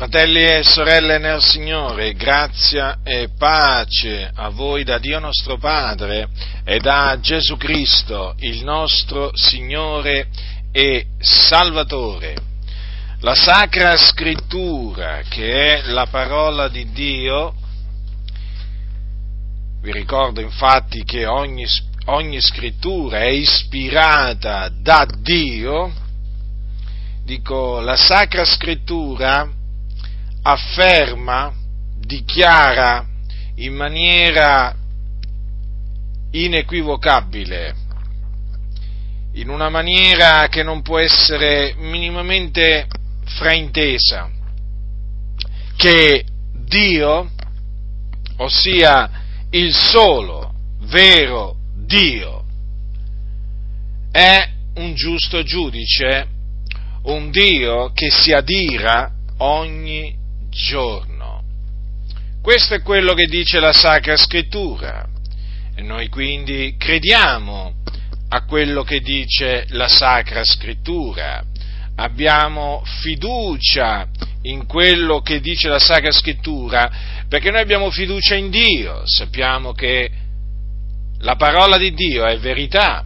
Fratelli e sorelle nel Signore, grazia e pace a voi da Dio nostro Padre e da Gesù Cristo, il nostro Signore e Salvatore. La Sacra Scrittura, che è la parola di Dio, vi ricordo infatti che ogni, ogni scrittura è ispirata da Dio, dico, la Sacra Scrittura afferma, dichiara in maniera inequivocabile, in una maniera che non può essere minimamente fraintesa, che Dio, ossia il solo vero Dio, è un giusto giudice, un Dio che si adira ogni giorno. Questo è quello che dice la Sacra Scrittura e noi quindi crediamo a quello che dice la Sacra Scrittura, abbiamo fiducia in quello che dice la Sacra Scrittura perché noi abbiamo fiducia in Dio, sappiamo che la parola di Dio è verità,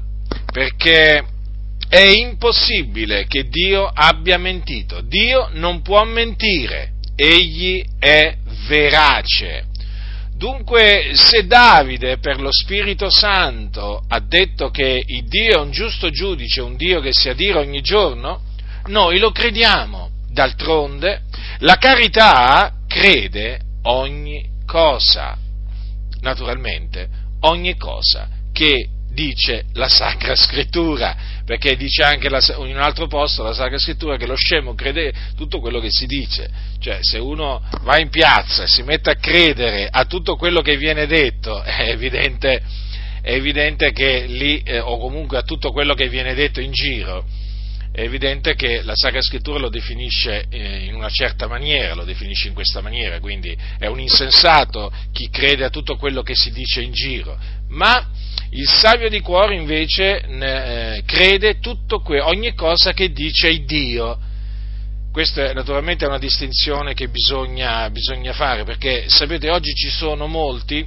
perché è impossibile che Dio abbia mentito. Dio non può mentire egli è verace. Dunque, se Davide per lo Spirito Santo ha detto che il Dio è un giusto giudice, un Dio che si adira ogni giorno, noi lo crediamo. D'altronde, la carità crede ogni cosa. Naturalmente, ogni cosa che dice la Sacra Scrittura, perché dice anche la, in un altro posto la Sacra Scrittura che lo scemo crede tutto quello che si dice, cioè se uno va in piazza e si mette a credere a tutto quello che viene detto, è evidente, è evidente che lì, eh, o comunque a tutto quello che viene detto in giro, è evidente che la Sacra Scrittura lo definisce eh, in una certa maniera, lo definisce in questa maniera, quindi è un insensato chi crede a tutto quello che si dice in giro, ma il savio di cuore invece eh, crede tutto que- ogni cosa che dice il Dio. Questa naturalmente è una distinzione che bisogna, bisogna fare, perché sapete oggi ci sono molti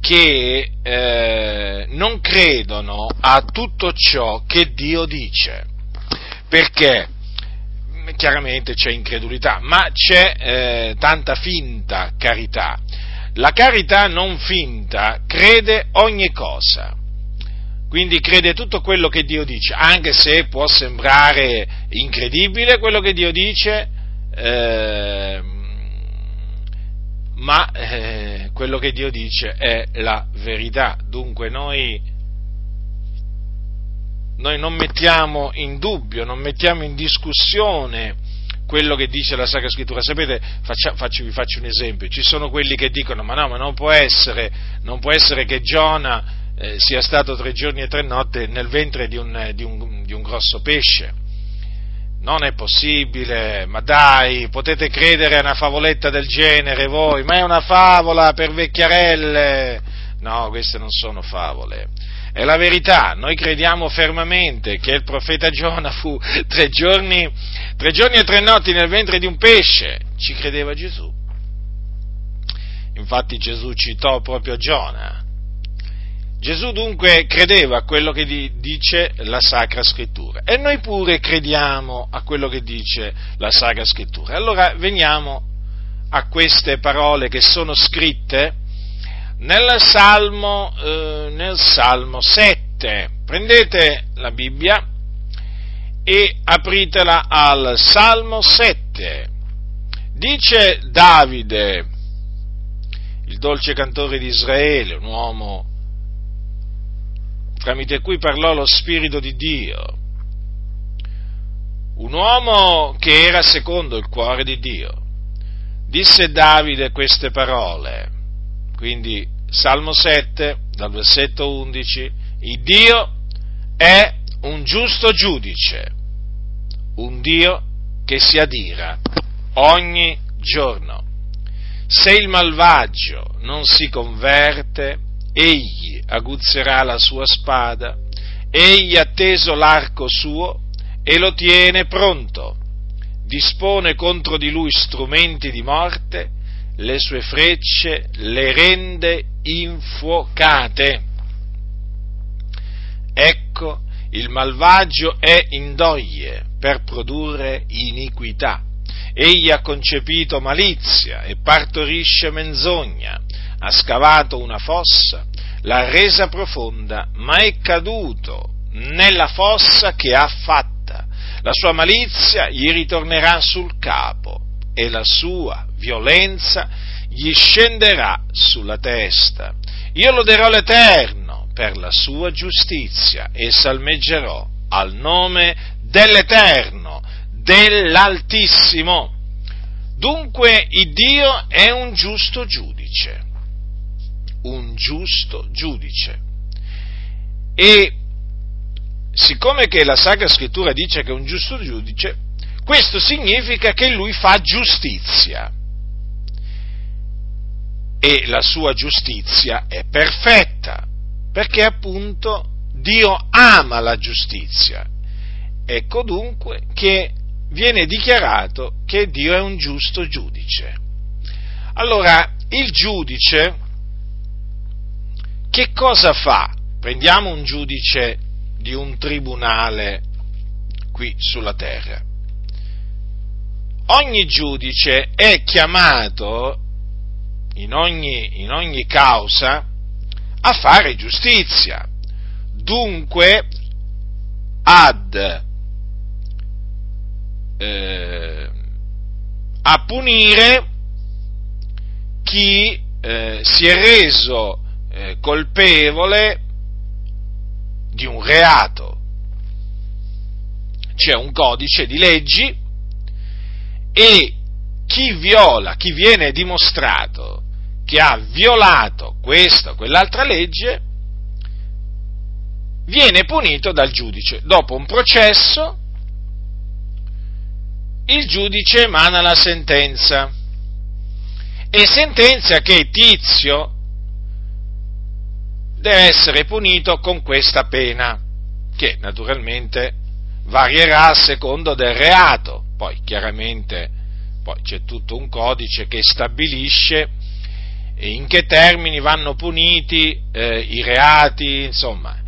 che eh, non credono a tutto ciò che Dio dice, perché chiaramente c'è incredulità, ma c'è eh, tanta finta carità. La carità non finta crede ogni cosa, quindi crede tutto quello che Dio dice, anche se può sembrare incredibile quello che Dio dice, eh, ma eh, quello che Dio dice è la verità. Dunque noi, noi non mettiamo in dubbio, non mettiamo in discussione quello che dice la Sacra Scrittura. Sapete, faccia, faccio, vi faccio un esempio, ci sono quelli che dicono ma no, ma non può essere, non può essere che Giona eh, sia stato tre giorni e tre notti nel ventre di un, di, un, di un grosso pesce. Non è possibile, ma dai, potete credere a una favoletta del genere voi, ma è una favola per vecchiarelle. No, queste non sono favole è la verità, noi crediamo fermamente che il profeta Giona fu tre giorni, tre giorni e tre notti nel ventre di un pesce, ci credeva Gesù. Infatti Gesù citò proprio Giona. Gesù dunque credeva a quello che dice la Sacra Scrittura e noi pure crediamo a quello che dice la Sacra Scrittura. Allora veniamo a queste parole che sono scritte nel Salmo, eh, nel Salmo 7. Prendete la Bibbia e apritela al Salmo 7. Dice Davide, il dolce cantore di Israele, un uomo tramite cui parlò lo Spirito di Dio, un uomo che era secondo il cuore di Dio. Disse Davide queste parole, quindi Salmo 7, dal versetto 11, il Dio è un giusto giudice, un Dio che si adira ogni giorno. Se il malvagio non si converte, egli aguzzerà la sua spada, egli ha teso l'arco suo e lo tiene pronto. dispone contro di lui strumenti di morte, le sue frecce le rende infuocate. Ecco, il malvagio è in doglie per produrre iniquità. Egli ha concepito malizia e partorisce menzogna, ha scavato una fossa, l'ha resa profonda, ma è caduto nella fossa che ha fatta. La sua malizia gli ritornerà sul capo e la sua violenza gli scenderà sulla testa. Io loderò l'Eterno per la sua giustizia e salmeggerò al nome dell'Eterno, dell'Altissimo. Dunque il Dio è un giusto giudice, un giusto giudice. E siccome che la Sacra Scrittura dice che è un giusto giudice, questo significa che lui fa giustizia. E la sua giustizia è perfetta, perché appunto Dio ama la giustizia. Ecco dunque che viene dichiarato che Dio è un giusto giudice. Allora, il giudice che cosa fa? Prendiamo un giudice di un tribunale qui sulla terra. Ogni giudice è chiamato in ogni, in ogni causa a fare giustizia, dunque ad eh, a punire chi eh, si è reso eh, colpevole di un reato. C'è un codice di leggi e chi viola, chi viene dimostrato che ha violato questa o quell'altra legge, viene punito dal giudice. Dopo un processo, il giudice emana la sentenza e sentenzia che Tizio deve essere punito con questa pena, che naturalmente varierà a secondo del reato. Poi chiaramente poi c'è tutto un codice che stabilisce in che termini vanno puniti eh, i reati, insomma,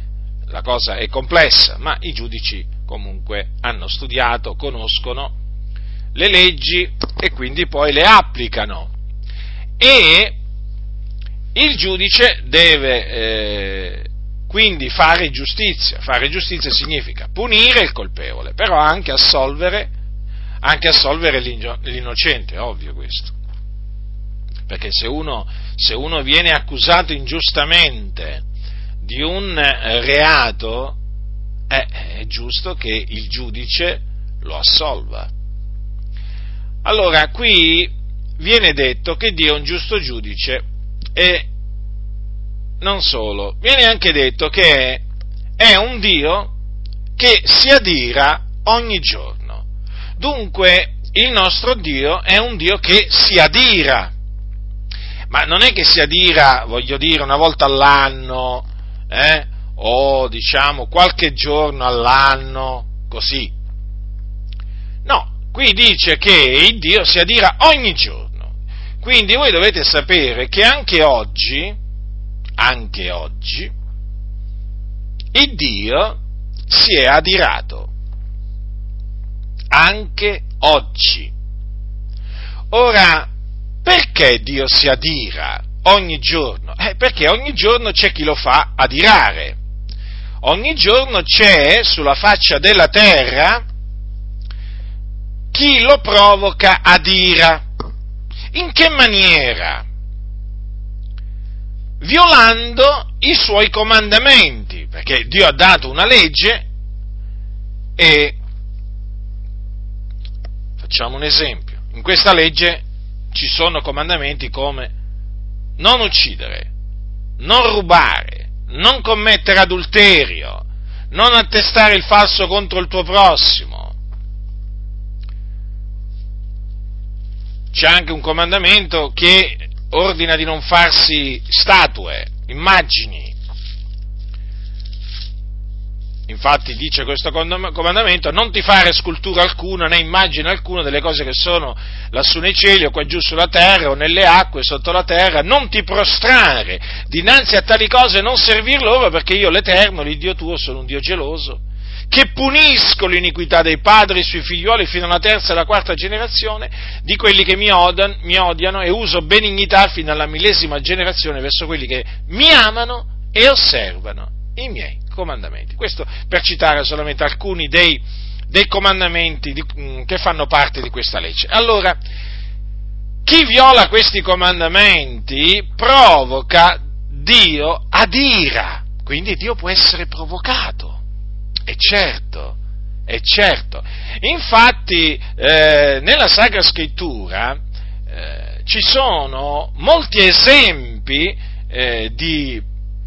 la cosa è complessa, ma i giudici comunque hanno studiato, conoscono le leggi e quindi poi le applicano. E il giudice deve eh, quindi fare giustizia. Fare giustizia significa punire il colpevole, però anche assolvere, anche assolvere l'innocente, ovvio questo. Perché se uno, se uno viene accusato ingiustamente di un reato, eh, è giusto che il giudice lo assolva. Allora, qui viene detto che Dio è un giusto giudice e non solo, viene anche detto che è un Dio che si adira ogni giorno. Dunque, il nostro Dio è un Dio che si adira. Ma non è che si adira, voglio dire, una volta all'anno, eh? o diciamo qualche giorno all'anno, così. No, Qui dice che il Dio si adira ogni giorno. Quindi voi dovete sapere che anche oggi, anche oggi, il Dio si è adirato. Anche oggi. Ora, perché Dio si adira ogni giorno? Eh, perché ogni giorno c'è chi lo fa adirare. Ogni giorno c'è sulla faccia della terra chi lo provoca ad ira. In che maniera? Violando i suoi comandamenti, perché Dio ha dato una legge e facciamo un esempio. In questa legge ci sono comandamenti come non uccidere, non rubare, non commettere adulterio, non attestare il falso contro il tuo prossimo, c'è anche un comandamento che ordina di non farsi statue, immagini. Infatti dice questo comandamento, non ti fare scultura alcuna né immagine alcuna delle cose che sono lassù nei cieli o qua giù sulla terra o nelle acque sotto la terra, non ti prostrare dinanzi a tali cose e non servir loro perché io l'Eterno, l'Iddio tuo, sono un Dio geloso, che punisco l'iniquità dei padri sui figlioli fino alla terza e alla quarta generazione di quelli che mi odiano, mi odiano e uso benignità fino alla millesima generazione verso quelli che mi amano e osservano i miei comandamenti. Questo per citare solamente alcuni dei, dei comandamenti di, mm, che fanno parte di questa legge. Allora, chi viola questi comandamenti provoca Dio ad ira, quindi Dio può essere provocato, è certo, è certo. Infatti, eh, nella Sacra Scrittura eh, ci sono molti esempi eh, di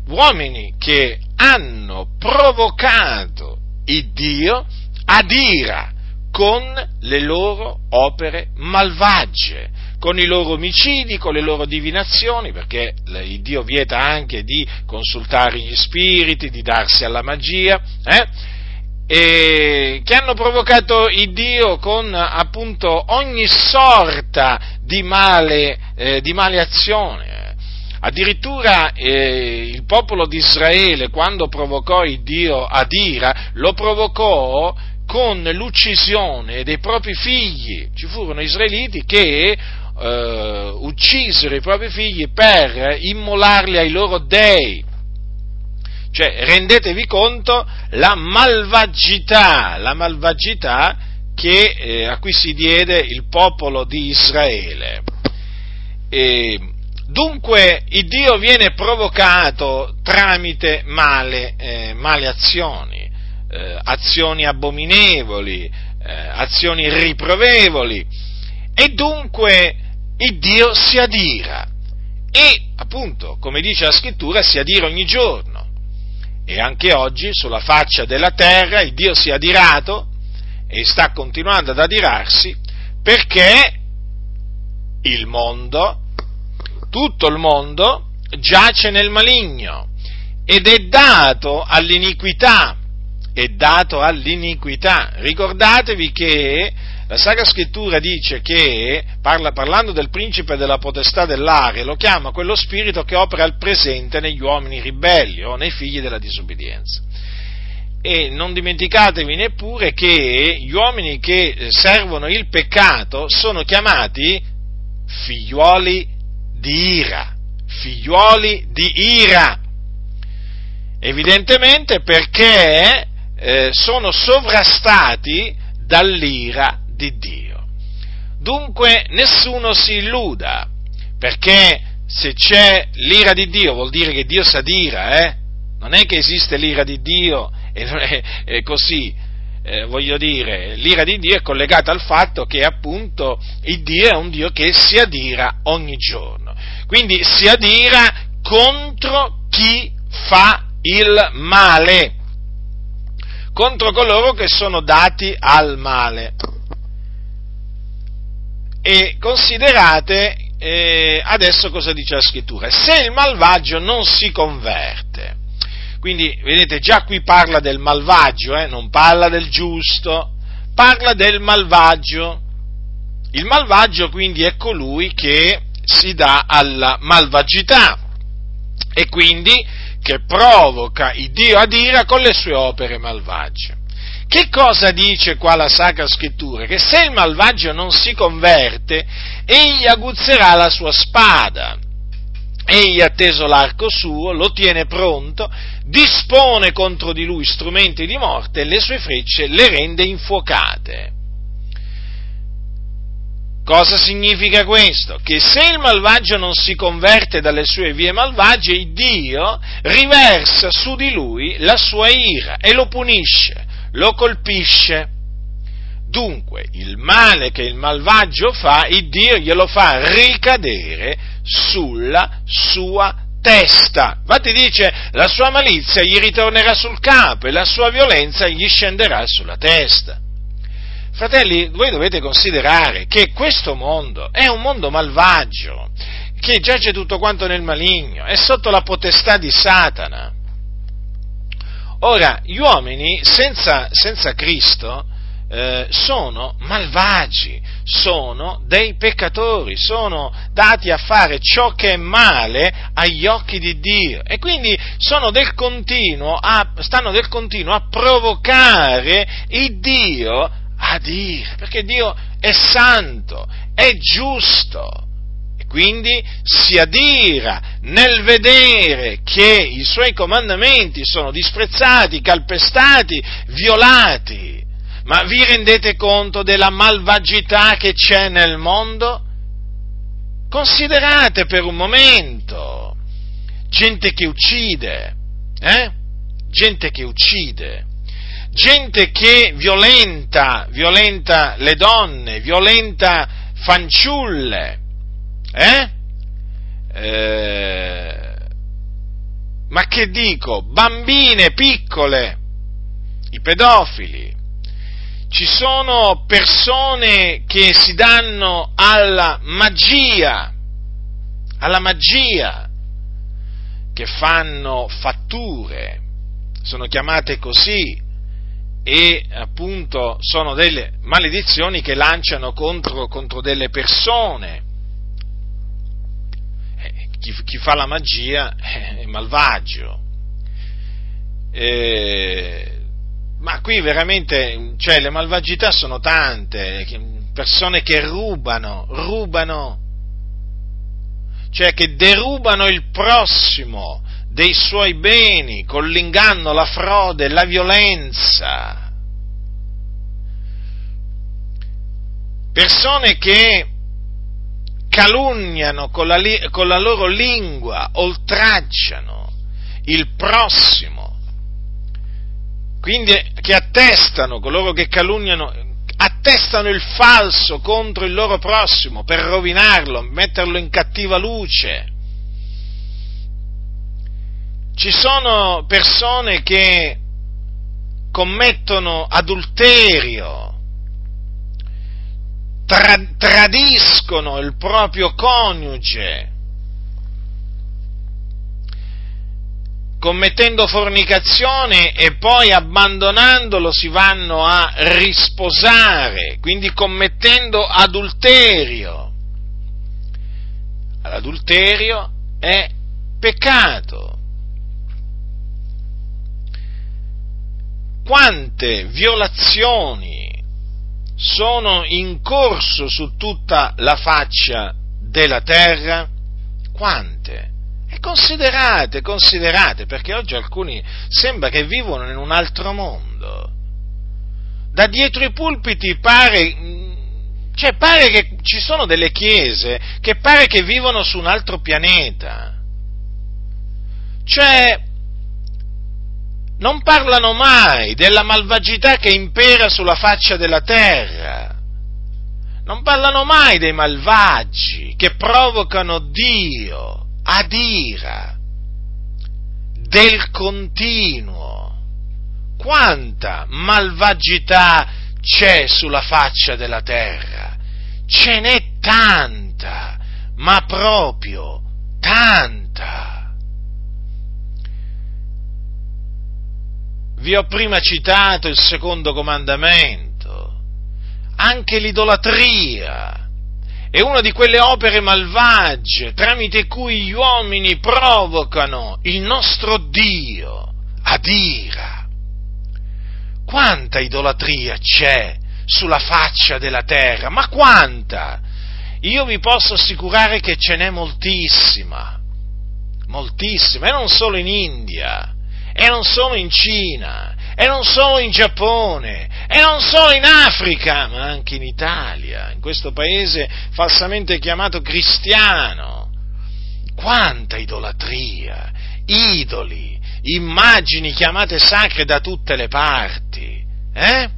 uomini che hanno provocato il Dio ad ira con le loro opere malvagie, con i loro omicidi, con le loro divinazioni, perché il Dio vieta anche di consultare gli spiriti, di darsi alla magia, eh? e che hanno provocato il Dio con appunto ogni sorta di male, eh, di male azione. Addirittura eh, il popolo di Israele, quando provocò il Dio ad ira, lo provocò con l'uccisione dei propri figli. Ci furono israeliti che eh, uccisero i propri figli per immolarli ai loro dei. Cioè, rendetevi conto la malvagità, la malvagità che, eh, a cui si diede il popolo di Israele. E, Dunque il Dio viene provocato tramite male, eh, male azioni, eh, azioni abominevoli, eh, azioni riprovevoli. E dunque il Dio si adira. E appunto, come dice la scrittura, si adira ogni giorno. E anche oggi sulla faccia della terra il Dio si è adirato e sta continuando ad adirarsi perché il mondo tutto il mondo giace nel maligno ed è dato all'iniquità, è dato all'iniquità. Ricordatevi che la Sacra Scrittura dice che, parla, parlando del principe della potestà dell'aria, lo chiama quello spirito che opera al presente negli uomini ribelli o nei figli della disobbedienza. E non dimenticatevi neppure che gli uomini che servono il peccato sono chiamati figliuoli di ira, figliuoli di ira. Evidentemente perché eh, sono sovrastati dall'ira di Dio. Dunque nessuno si illuda, perché se c'è l'ira di Dio vuol dire che Dio sa d'ira, eh? Non è che esiste l'ira di Dio e è, è così, eh, voglio dire, l'ira di Dio è collegata al fatto che appunto il Dio è un Dio che si adira ogni giorno. Quindi si adira contro chi fa il male, contro coloro che sono dati al male. E considerate eh, adesso cosa dice la scrittura. Se il malvagio non si converte, quindi vedete già qui parla del malvagio, eh, non parla del giusto, parla del malvagio. Il malvagio quindi è colui che si dà alla malvagità e quindi che provoca il Dio ad ira con le sue opere malvagie. Che cosa dice qua la Sacra Scrittura? Che se il malvagio non si converte, egli aguzzerà la sua spada. Egli ha teso l'arco suo, lo tiene pronto, dispone contro di lui strumenti di morte e le sue frecce le rende infuocate. Cosa significa questo? Che se il malvagio non si converte dalle sue vie malvagie, Dio riversa su di lui la sua ira e lo punisce, lo colpisce. Dunque, il male che il malvagio fa, il Dio glielo fa ricadere sulla sua testa. Infatti dice, la sua malizia gli ritornerà sul capo e la sua violenza gli scenderà sulla testa. Fratelli, voi dovete considerare che questo mondo è un mondo malvagio, che giace tutto quanto nel maligno, è sotto la potestà di Satana. Ora, gli uomini senza, senza Cristo eh, sono malvagi, sono dei peccatori, sono dati a fare ciò che è male agli occhi di Dio e quindi del a, stanno del continuo a provocare il Dio a dire, perché Dio è santo, è giusto. Quindi si adira nel vedere che i suoi comandamenti sono disprezzati, calpestati, violati. Ma vi rendete conto della malvagità che c'è nel mondo? Considerate per un momento gente che uccide, eh? gente che uccide, gente che violenta, violenta le donne, violenta fanciulle, eh? Eh, ma che dico, bambine piccole, i pedofili, ci sono persone che si danno alla magia, alla magia, che fanno fatture, sono chiamate così, e appunto sono delle maledizioni che lanciano contro, contro delle persone. Eh, chi, chi, fa la magia è malvagio. Eh, ma qui veramente, cioè, le malvagità sono tante, persone che rubano, rubano, cioè che derubano il prossimo dei suoi beni con l'inganno, la frode, la violenza. Persone che calunniano con la, con la loro lingua, oltraggiano il prossimo quindi che attestano, coloro che calunniano, attestano il falso contro il loro prossimo per rovinarlo, metterlo in cattiva luce. Ci sono persone che commettono adulterio, tra, tradiscono il proprio coniuge, commettendo fornicazione e poi abbandonandolo si vanno a risposare, quindi commettendo adulterio. L'adulterio è peccato. Quante violazioni sono in corso su tutta la faccia della terra? Quante? Considerate, considerate, perché oggi alcuni sembra che vivono in un altro mondo. Da dietro i pulpiti pare, cioè pare che ci sono delle chiese che pare che vivono su un altro pianeta. Cioè, non parlano mai della malvagità che impera sulla faccia della terra. Non parlano mai dei malvagi che provocano Dio ad ira del continuo. Quanta malvagità c'è sulla faccia della terra? Ce n'è tanta, ma proprio tanta. Vi ho prima citato il secondo comandamento, anche l'idolatria è una di quelle opere malvagie tramite cui gli uomini provocano il nostro Dio ad ira. Quanta idolatria c'è sulla faccia della terra, ma quanta? Io vi posso assicurare che ce n'è moltissima, moltissima, e non solo in India, e non solo in Cina, e non solo in Giappone, e non solo in Africa, ma anche in Italia, in questo paese falsamente chiamato cristiano. Quanta idolatria, idoli, immagini chiamate sacre da tutte le parti, eh?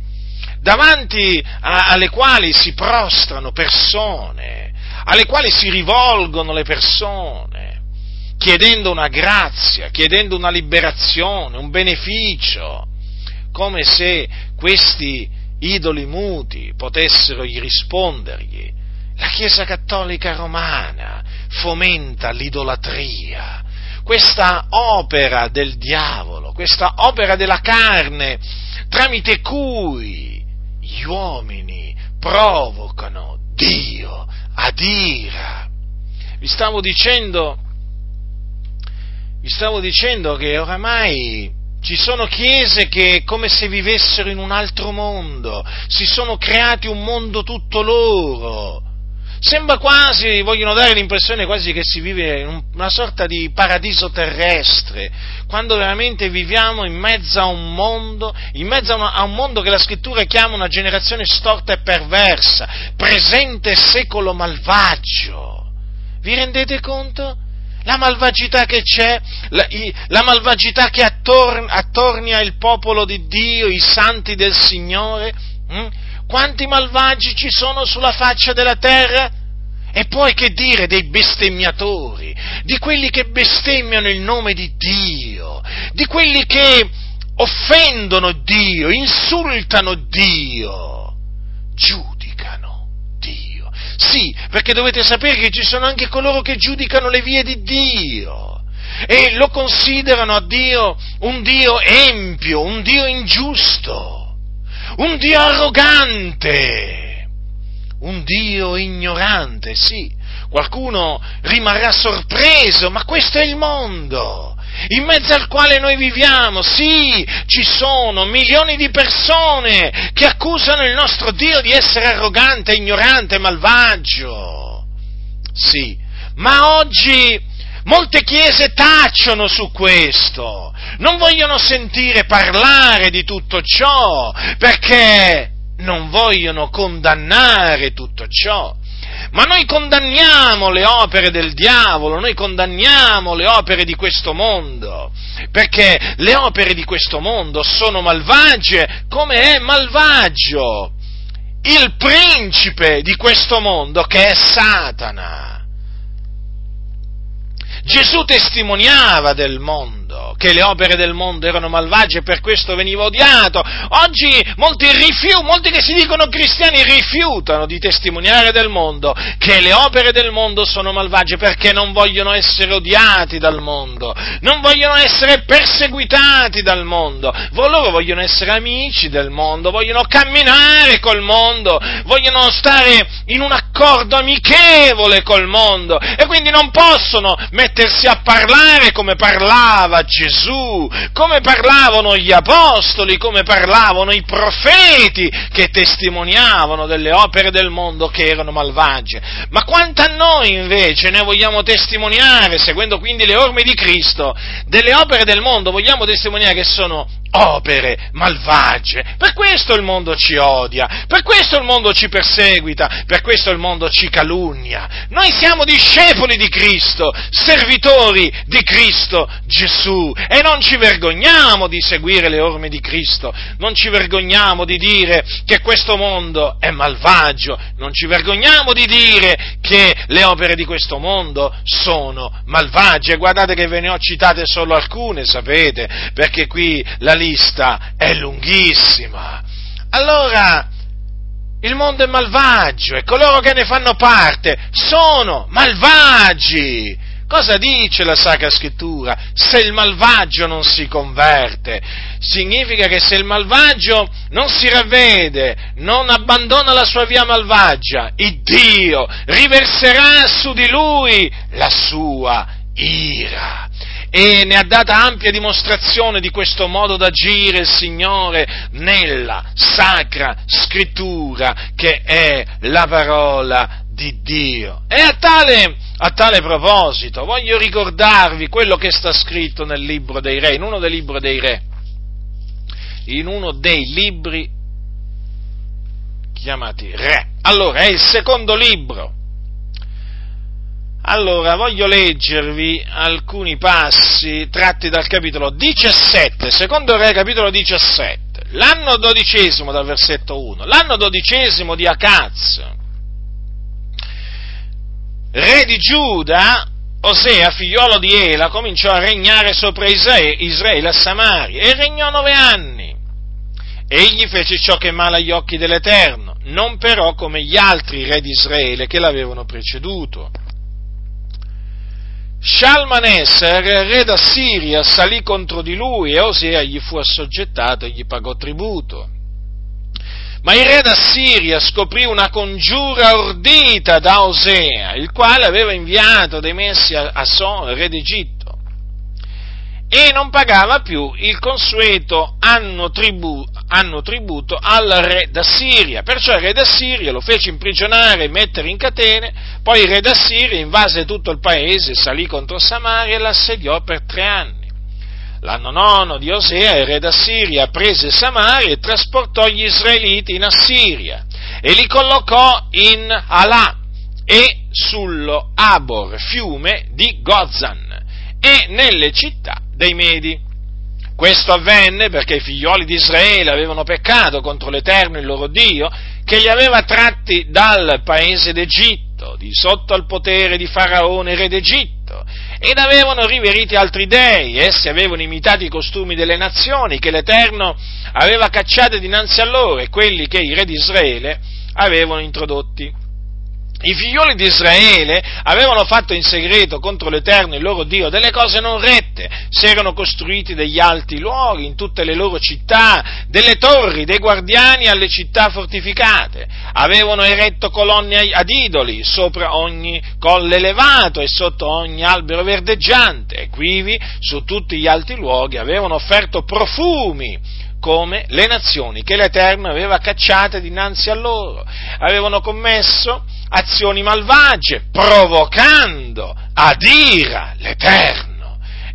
davanti a, alle quali si prostrano persone, alle quali si rivolgono le persone, chiedendo una grazia, chiedendo una liberazione, un beneficio come se questi idoli muti potessero rispondergli. La Chiesa Cattolica Romana fomenta l'idolatria, questa opera del diavolo, questa opera della carne, tramite cui gli uomini provocano Dio ad ira. Vi stavo dicendo, vi stavo dicendo che oramai ci sono chiese che come se vivessero in un altro mondo, si sono creati un mondo tutto loro. Sembra quasi, vogliono dare l'impressione quasi che si vive in una sorta di paradiso terrestre, quando veramente viviamo in mezzo a un mondo, in mezzo a, una, a un mondo che la scrittura chiama una generazione storta e perversa, presente secolo malvagio. Vi rendete conto? La malvagità che c'è, la, i, la malvagità che attorn, attornia il popolo di Dio, i santi del Signore. Hm? Quanti malvagi ci sono sulla faccia della terra? E poi che dire dei bestemmiatori, di quelli che bestemmiano il nome di Dio, di quelli che offendono Dio, insultano Dio, giudicano Dio. Sì, perché dovete sapere che ci sono anche coloro che giudicano le vie di Dio e lo considerano a Dio un Dio empio, un Dio ingiusto, un Dio arrogante un Dio ignorante, sì. Qualcuno rimarrà sorpreso, ma questo è il mondo in mezzo al quale noi viviamo. Sì, ci sono milioni di persone che accusano il nostro Dio di essere arrogante, ignorante, malvagio. Sì, ma oggi molte chiese tacciono su questo, non vogliono sentire parlare di tutto ciò, perché non vogliono condannare tutto ciò. Ma noi condanniamo le opere del diavolo, noi condanniamo le opere di questo mondo, perché le opere di questo mondo sono malvagie come è malvagio il principe di questo mondo che è Satana. Gesù testimoniava del mondo, che le opere del mondo erano malvagie e per questo veniva odiato. Oggi molti, rifiu- molti che si dicono cristiani rifiutano di testimoniare del mondo, che le opere del mondo sono malvagie perché non vogliono essere odiati dal mondo, non vogliono essere perseguitati dal mondo, loro vogliono essere amici del mondo, vogliono camminare col mondo, vogliono stare in un accordo amichevole col mondo e quindi non possono mettersi a parlare come parlava Gesù, come parlavano gli apostoli, come parlavano i profeti che testimoniavano delle opere del mondo che erano malvagie. Ma quanto a noi invece ne vogliamo testimoniare, seguendo quindi le orme di Cristo, delle opere del mondo, vogliamo testimoniare che sono opere malvagie. Per questo il mondo ci odia, per questo il mondo ci perseguita, per questo il mondo ci calunnia. Noi siamo discepoli di Cristo, servitori di Cristo Gesù e non ci vergogniamo di seguire le orme di Cristo, non ci vergogniamo di dire che questo mondo è malvagio, non ci vergogniamo di dire che le opere di questo mondo sono malvagie. Guardate che ve ne ho citate solo alcune, sapete, perché qui la lista è lunghissima. Allora, il mondo è malvagio e coloro che ne fanno parte sono malvagi. Cosa dice la Sacra Scrittura? Se il malvagio non si converte, significa che se il malvagio non si ravvede, non abbandona la sua via malvagia, il Dio riverserà su di lui la sua ira e ne ha data ampia dimostrazione di questo modo d'agire il Signore nella sacra scrittura che è la parola di Dio. E a tale, a tale proposito voglio ricordarvi quello che sta scritto nel libro dei re, in uno dei libri dei re, in uno dei libri chiamati re. Allora, è il secondo libro. Allora, voglio leggervi alcuni passi tratti dal capitolo 17, secondo Re, capitolo 17, l'anno dodicesimo dal versetto 1, l'anno dodicesimo di Acaz, re di Giuda, Osea, figliolo di Ela, cominciò a regnare sopra Israele a Samaria e regnò nove anni. Egli fece ciò che è male agli occhi dell'Eterno, non però come gli altri re di Israele che l'avevano preceduto Shalmaneser, re d'Assiria, salì contro di lui e Osea gli fu assoggettato e gli pagò tributo. Ma il re d'Assiria scoprì una congiura ordita da Osea, il quale aveva inviato dei messi a, Son, re d'Egitto e non pagava più il consueto anno, tribu, anno tributo al re d'Assiria. Perciò il re d'Assiria lo fece imprigionare e mettere in catene, poi il re d'Assiria invase tutto il paese, salì contro Samaria e l'assediò per tre anni. L'anno nono di Osea il re d'Assiria prese Samaria e trasportò gli israeliti in Assiria e li collocò in Alà e sullo Abor, fiume di Gozan, e nelle città dei Medi. Questo avvenne perché i figlioli di Israele avevano peccato contro l'Eterno, il loro Dio, che li aveva tratti dal paese d'Egitto, di sotto al potere di Faraone, re d'Egitto, ed avevano riveriti altri dei, essi avevano imitato i costumi delle nazioni che l'Eterno aveva cacciate dinanzi a loro e quelli che i re di Israele avevano introdotti. I figlioli di Israele avevano fatto in segreto contro l'Eterno, il loro Dio, delle cose non rette, si erano costruiti degli alti luoghi in tutte le loro città, delle torri, dei guardiani alle città fortificate, avevano eretto colonne ad idoli sopra ogni colle elevato e sotto ogni albero verdeggiante, e quivi su tutti gli alti luoghi avevano offerto profumi come le nazioni che l'Eterno aveva cacciate dinanzi a loro, avevano commesso azioni malvagie, provocando ad ira l'Eterno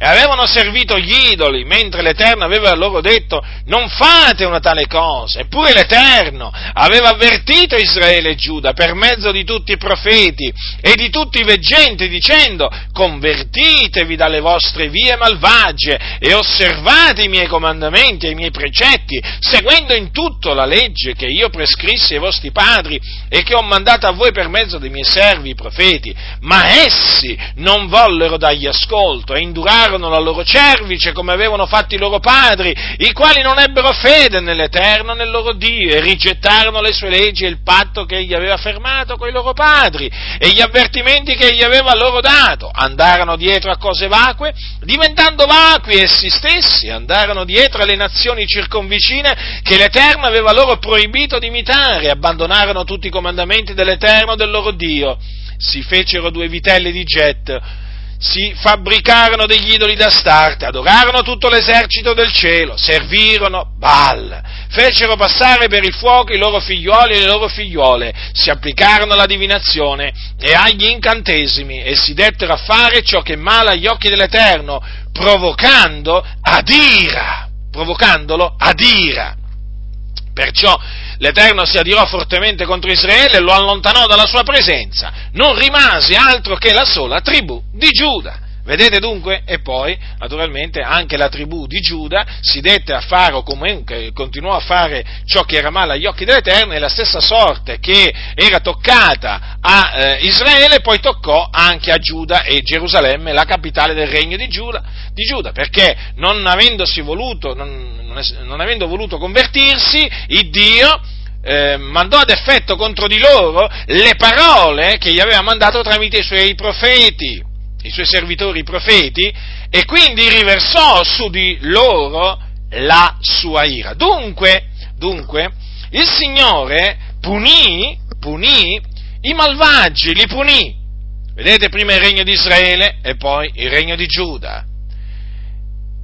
e avevano servito gli idoli, mentre l'Eterno aveva loro detto non fate una tale cosa. Eppure l'Eterno aveva avvertito Israele e Giuda per mezzo di tutti i profeti e di tutti i veggenti dicendo convertitevi dalle vostre vie malvagie e osservate i miei comandamenti e i miei precetti, seguendo in tutto la legge che io prescrissi ai vostri padri e che ho mandato a voi per mezzo dei miei servi i profeti. Ma essi non vollero dargli ascolto e indurarono mangiarono la loro cervice come avevano fatto i loro padri, i quali non ebbero fede nell'Eterno, nel loro Dio, e rigettarono le sue leggi e il patto che egli aveva fermato con i loro padri e gli avvertimenti che egli aveva loro dato. Andarono dietro a cose vacue, diventando vacui essi stessi, andarono dietro alle nazioni circonvicine che l'Eterno aveva loro proibito di imitare, abbandonarono tutti i comandamenti dell'Eterno del loro Dio. Si fecero due vitelli di jet, si fabbricarono degli idoli d'Astarte, adorarono tutto l'esercito del cielo, servirono Baal, fecero passare per il fuoco i loro figlioli e le loro figliuole, si applicarono alla divinazione e agli incantesimi e si dettero a fare ciò che è male agli occhi dell'Eterno, provocando ad ira, provocandolo ad ira. Perciò l'Eterno si adirò fortemente contro Israele e lo allontanò dalla sua presenza. Non rimase altro che la sola tribù di Giuda. Vedete dunque? E poi, naturalmente, anche la tribù di Giuda si dette a fare, o comunque continuò a fare ciò che era male agli occhi dell'Eterno, e la stessa sorte che era toccata a eh, Israele, poi toccò anche a Giuda e Gerusalemme, la capitale del regno di Giuda, di Giuda perché non avendosi voluto, non, non avendo voluto convertirsi, il Dio eh, mandò ad effetto contro di loro le parole che gli aveva mandato tramite i suoi profeti i suoi servitori profeti, e quindi riversò su di loro la sua ira. Dunque, dunque il Signore punì, punì i malvagi, li punì. Vedete prima il regno di Israele e poi il regno di Giuda.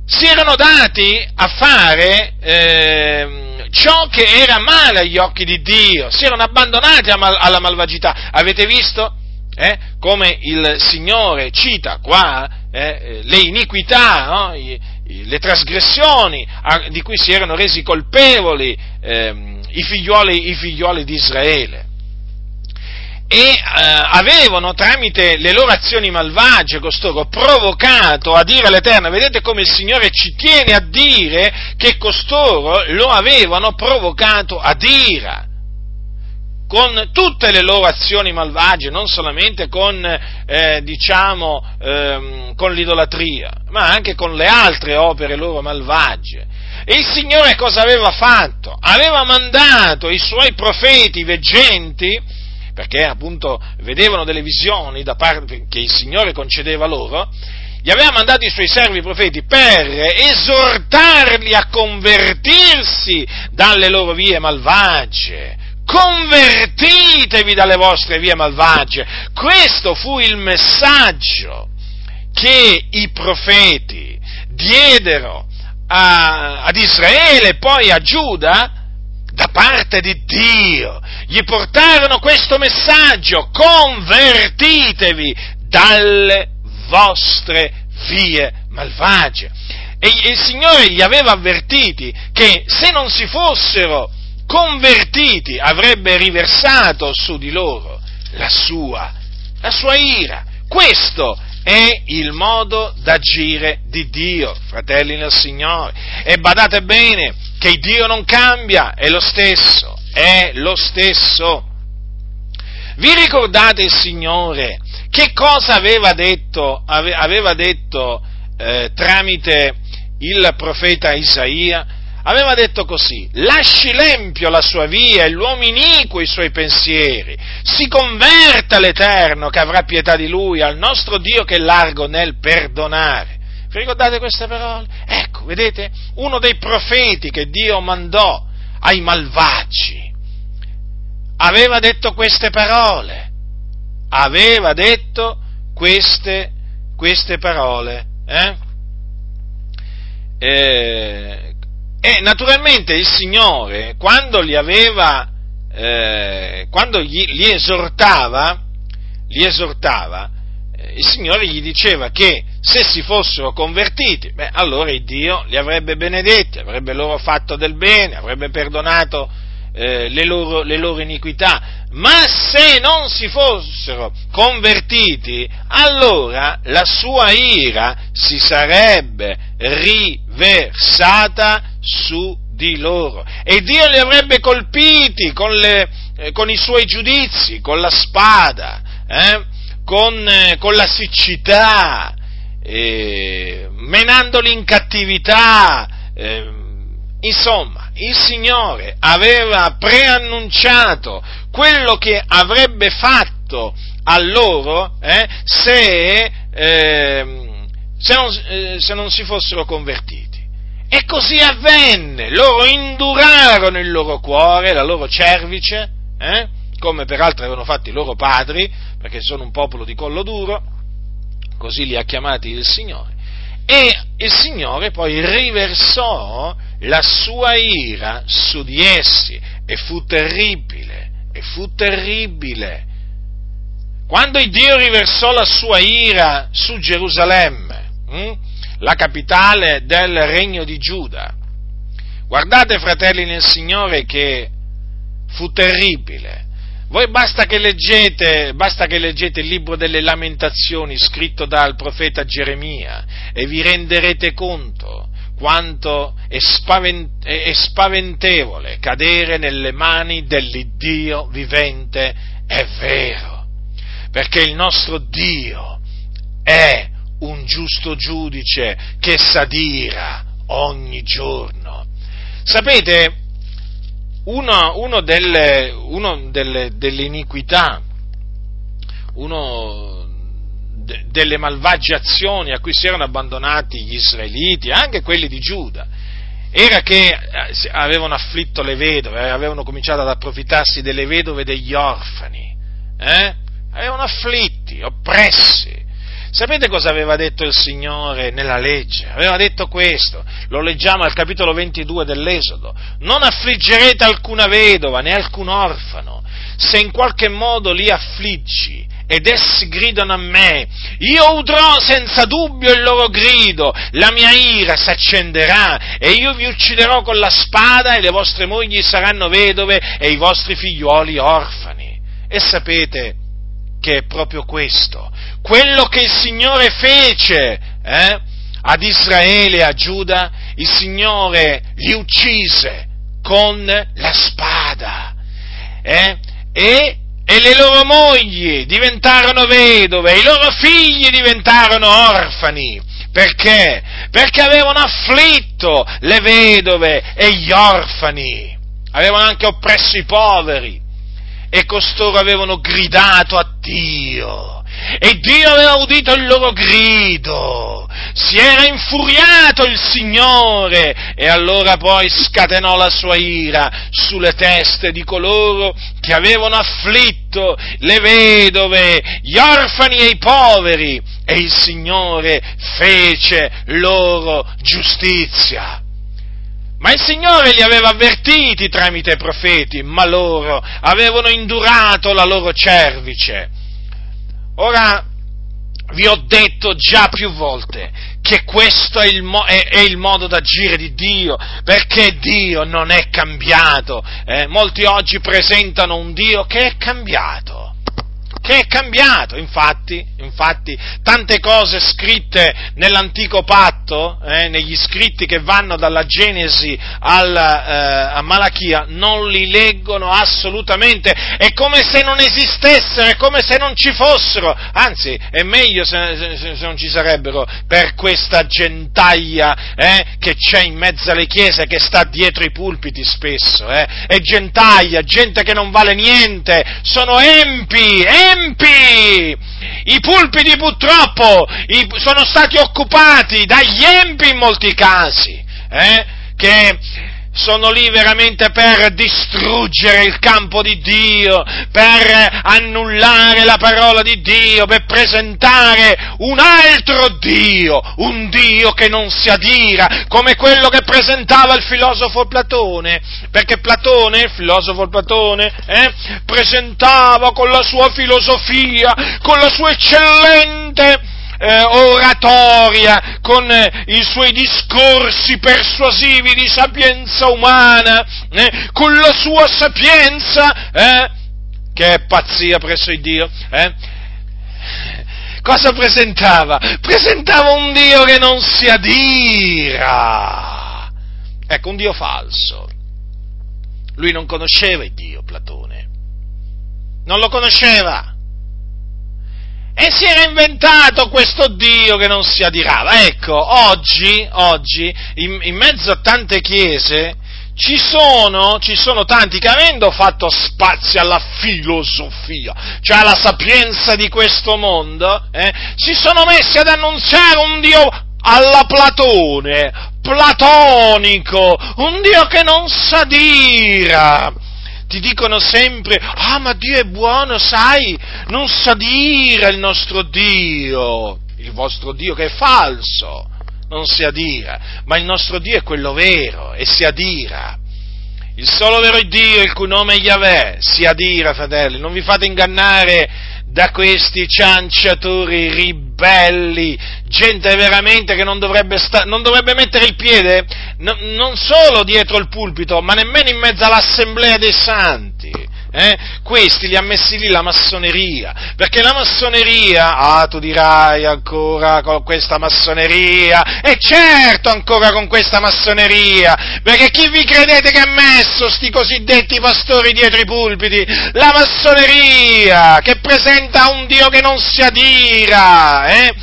Si erano dati a fare eh, ciò che era male agli occhi di Dio, si erano abbandonati alla malvagità. Avete visto? Eh, come il Signore cita qua eh, le iniquità, no? I, i, le trasgressioni a, di cui si erano resi colpevoli eh, i, figlioli, i, figlioli, di Israele. E eh, avevano tramite le loro azioni malvagie costoro provocato a dire all'Eterno, vedete come il Signore ci tiene a dire che costoro lo avevano provocato ad ira con tutte le loro azioni malvagie, non solamente con, eh, diciamo, ehm, con l'idolatria, ma anche con le altre opere loro malvagie. E il Signore cosa aveva fatto? Aveva mandato i suoi profeti veggenti perché appunto vedevano delle visioni parte che il Signore concedeva loro, gli aveva mandato i suoi servi profeti per esortarli a convertirsi dalle loro vie malvagie. Convertitevi dalle vostre vie malvagie. Questo fu il messaggio che i profeti diedero a, ad Israele e poi a Giuda da parte di Dio. Gli portarono questo messaggio, convertitevi dalle vostre vie malvagie. E il Signore gli aveva avvertiti che se non si fossero convertiti avrebbe riversato su di loro la sua, la sua ira. Questo è il modo d'agire di Dio, fratelli nel Signore. E badate bene che Dio non cambia, è lo stesso, è lo stesso. Vi ricordate il Signore che cosa aveva detto, aveva detto eh, tramite il profeta Isaia? Aveva detto così, lasci l'empio la sua via e l'uomo iniquo i suoi pensieri, si converta l'Eterno che avrà pietà di lui, al nostro Dio che è largo nel perdonare. Vi ricordate queste parole? Ecco, vedete, uno dei profeti che Dio mandò ai malvagi aveva detto queste parole aveva detto queste, queste parole. Eh? Eh, e naturalmente il Signore, quando li aveva, eh, quando gli, li esortava, li esortava, eh, il Signore gli diceva che se si fossero convertiti, beh, allora Dio li avrebbe benedetti, avrebbe loro fatto del bene, avrebbe perdonato eh, le, loro, le loro iniquità, ma se non si fossero convertiti, allora la sua ira si sarebbe riversata su di loro. E Dio li avrebbe colpiti con, le, eh, con i suoi giudizi, con la spada, eh, con, eh, con, la siccità, eh, menandoli in cattività, eh, insomma, il Signore aveva preannunciato quello che avrebbe fatto a loro eh, se, eh, se, non, eh, se non si fossero convertiti. E così avvenne, loro indurarono il loro cuore, la loro cervice, eh, come peraltro avevano fatto i loro padri, perché sono un popolo di collo duro, così li ha chiamati il Signore, e il Signore poi riversò la sua ira su di essi e fu terribile, e fu terribile. Quando Dio riversò la sua ira su Gerusalemme, hm, la capitale del regno di Giuda, guardate fratelli nel Signore che fu terribile. Voi basta che, leggete, basta che leggete il libro delle lamentazioni scritto dal profeta Geremia e vi renderete conto quanto è, spaventevole cadere nelle mani dell'Iddio vivente, è vero, perché il nostro Dio è un giusto giudice che s'adira ogni giorno. Sapete, uno, uno, delle, uno delle, delle iniquità, uno de, delle malvagie azioni a cui si erano abbandonati gli israeliti, anche quelli di Giuda, era che eh, avevano afflitto le vedove, eh, avevano cominciato ad approfittarsi delle vedove e degli orfani, eh? avevano afflitti, oppressi. Sapete cosa aveva detto il Signore nella legge? Aveva detto questo, lo leggiamo al capitolo 22 dell'Esodo, non affliggerete alcuna vedova né alcun orfano, se in qualche modo li affliggi, ed essi gridano a me, io udrò senza dubbio il loro grido, la mia ira si accenderà e io vi ucciderò con la spada e le vostre mogli saranno vedove e i vostri figliuoli orfani. E sapete che è proprio questo, quello che il Signore fece eh, ad Israele e a Giuda, il Signore li uccise con la spada. Eh, e e le loro mogli diventarono vedove, i loro figli diventarono orfani. Perché? Perché avevano afflitto le vedove e gli orfani, avevano anche oppresso i poveri. E costoro avevano gridato a Dio. E Dio aveva udito il loro grido, si era infuriato il Signore e allora poi scatenò la sua ira sulle teste di coloro che avevano afflitto le vedove, gli orfani e i poveri e il Signore fece loro giustizia. Ma il Signore li aveva avvertiti tramite i profeti, ma loro avevano indurato la loro cervice. Ora, vi ho detto già più volte che questo è il, mo- è, è il, modo d'agire di Dio, perché Dio non è cambiato. Eh? Molti oggi presentano un Dio che è cambiato che è cambiato, infatti, infatti tante cose scritte nell'antico patto, eh, negli scritti che vanno dalla Genesi al, eh, a Malachia, non li leggono assolutamente, è come se non esistessero, è come se non ci fossero, anzi è meglio se, se, se non ci sarebbero per questa gentaglia eh, che c'è in mezzo alle chiese, che sta dietro i pulpiti spesso, eh, è gentaglia, gente che non vale niente, sono empi, empi, empi! I pulpiti purtroppo sono stati occupati dagli empi in molti casi, eh? che sono lì veramente per distruggere il campo di Dio, per annullare la parola di Dio, per presentare un altro Dio, un Dio che non si adira, come quello che presentava il filosofo Platone, perché Platone, il filosofo Platone, eh, presentava con la sua filosofia, con la sua eccellente eh, oratoria, con eh, i suoi discorsi persuasivi di sapienza umana, eh, con la sua sapienza, eh, che è pazzia presso il Dio, eh. cosa presentava? Presentava un Dio che non si adira, ecco, un Dio falso. Lui non conosceva il Dio, Platone, non lo conosceva e si era inventato questo Dio che non si adirava. Ecco, oggi, oggi in, in mezzo a tante chiese, ci sono, ci sono, tanti che avendo fatto spazio alla filosofia, cioè alla sapienza di questo mondo, eh, si sono messi ad annunziare un Dio alla Platone, platonico, un Dio che non s'adira ti dicono sempre, ah ma Dio è buono, sai, non sa dire il nostro Dio, il vostro Dio che è falso, non si adira, ma il nostro Dio è quello vero e si adira. Il solo vero Dio, il cui nome è Yahweh, si adira, fratelli, non vi fate ingannare da questi cianciatori ribelli, gente veramente che non dovrebbe, sta- non dovrebbe mettere il piede no- non solo dietro il pulpito, ma nemmeno in mezzo all'assemblea dei santi. Eh? Questi li ha messi lì la massoneria, perché la massoneria, ah tu dirai ancora con questa massoneria, e certo ancora con questa massoneria, perché chi vi credete che ha messo sti cosiddetti pastori dietro i pulpiti? La massoneria, che presenta un Dio che non si adira, eh?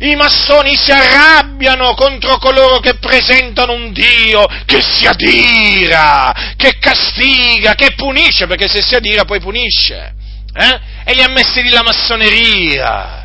I massoni si arrabbiano contro coloro che presentano un Dio che si adira, che castiga, che punisce, perché se si adira poi punisce. Eh? E gli ha messi lì la massoneria.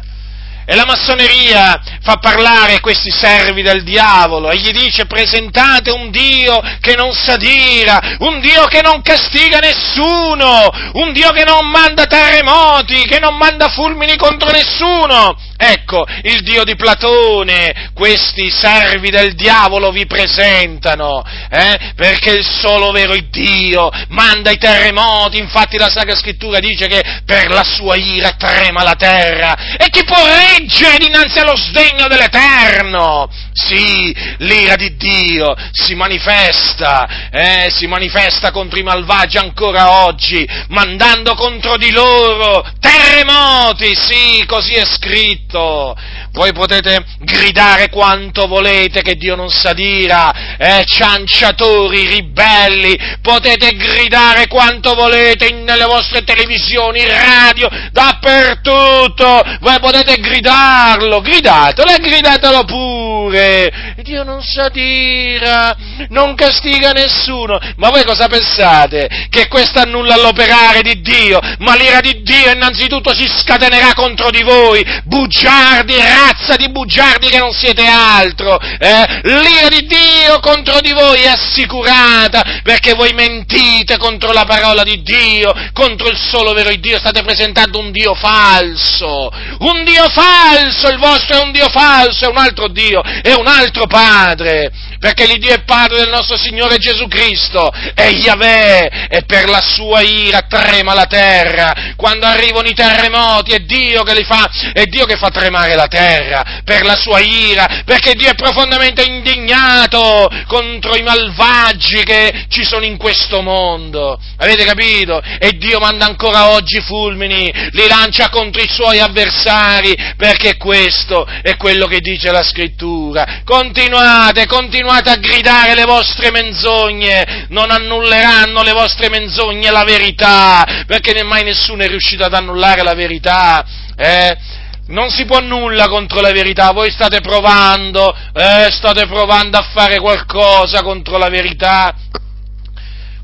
E la massoneria fa parlare questi servi del diavolo e gli dice presentate un Dio che non s'adira, un Dio che non castiga nessuno, un Dio che non manda terremoti, che non manda fulmini contro nessuno. Ecco, il Dio di Platone, questi servi del diavolo vi presentano, eh? perché il solo vero Dio manda i terremoti, infatti la Sacra Scrittura dice che per la sua ira trema la terra, e chi può reggere dinanzi allo sdegno dell'Eterno? Sì, l'ira di Dio si manifesta, eh? si manifesta contro i malvagi ancora oggi, mandando contro di loro terremoti, sì, così è scritto scritto. Voi potete gridare quanto volete che Dio non sa dire, eh, cianciatori, ribelli, potete gridare quanto volete nelle vostre televisioni, radio, dappertutto, voi potete gridarlo, gridatelo e gridatelo pure, Dio non si adira, non castiga nessuno. Ma voi cosa pensate? Che questo annulla l'operare di Dio? Ma l'ira di Dio innanzitutto si scatenerà contro di voi, bugiardi, razza di bugiardi che non siete altro. Eh? L'ira di Dio contro di voi è assicurata perché voi mentite contro la parola di Dio, contro il solo vero Dio, state presentando un Dio falso, un Dio falso, il vostro è un Dio falso, è un altro Dio, è un altro Padre, perché l'Iddio è Padre del nostro Signore Gesù Cristo, è Yahweh, e per la sua ira trema la terra, quando arrivano i terremoti è Dio che li fa, è Dio che fa tremare la terra, per la sua ira, perché Dio è profondamente indignato contro i malvagi che ci sono in questo mondo, avete capito? E Dio manda ancora oggi fulmini, li lancia contro i suoi avversari, perché questo è quello che dice la scrittura. Continuate, continuate a gridare le vostre menzogne, non annulleranno le vostre menzogne la verità, perché mai nessuno è riuscito ad annullare la verità. Eh? Non si può nulla contro la verità, voi state provando, eh, state provando a fare qualcosa contro la verità,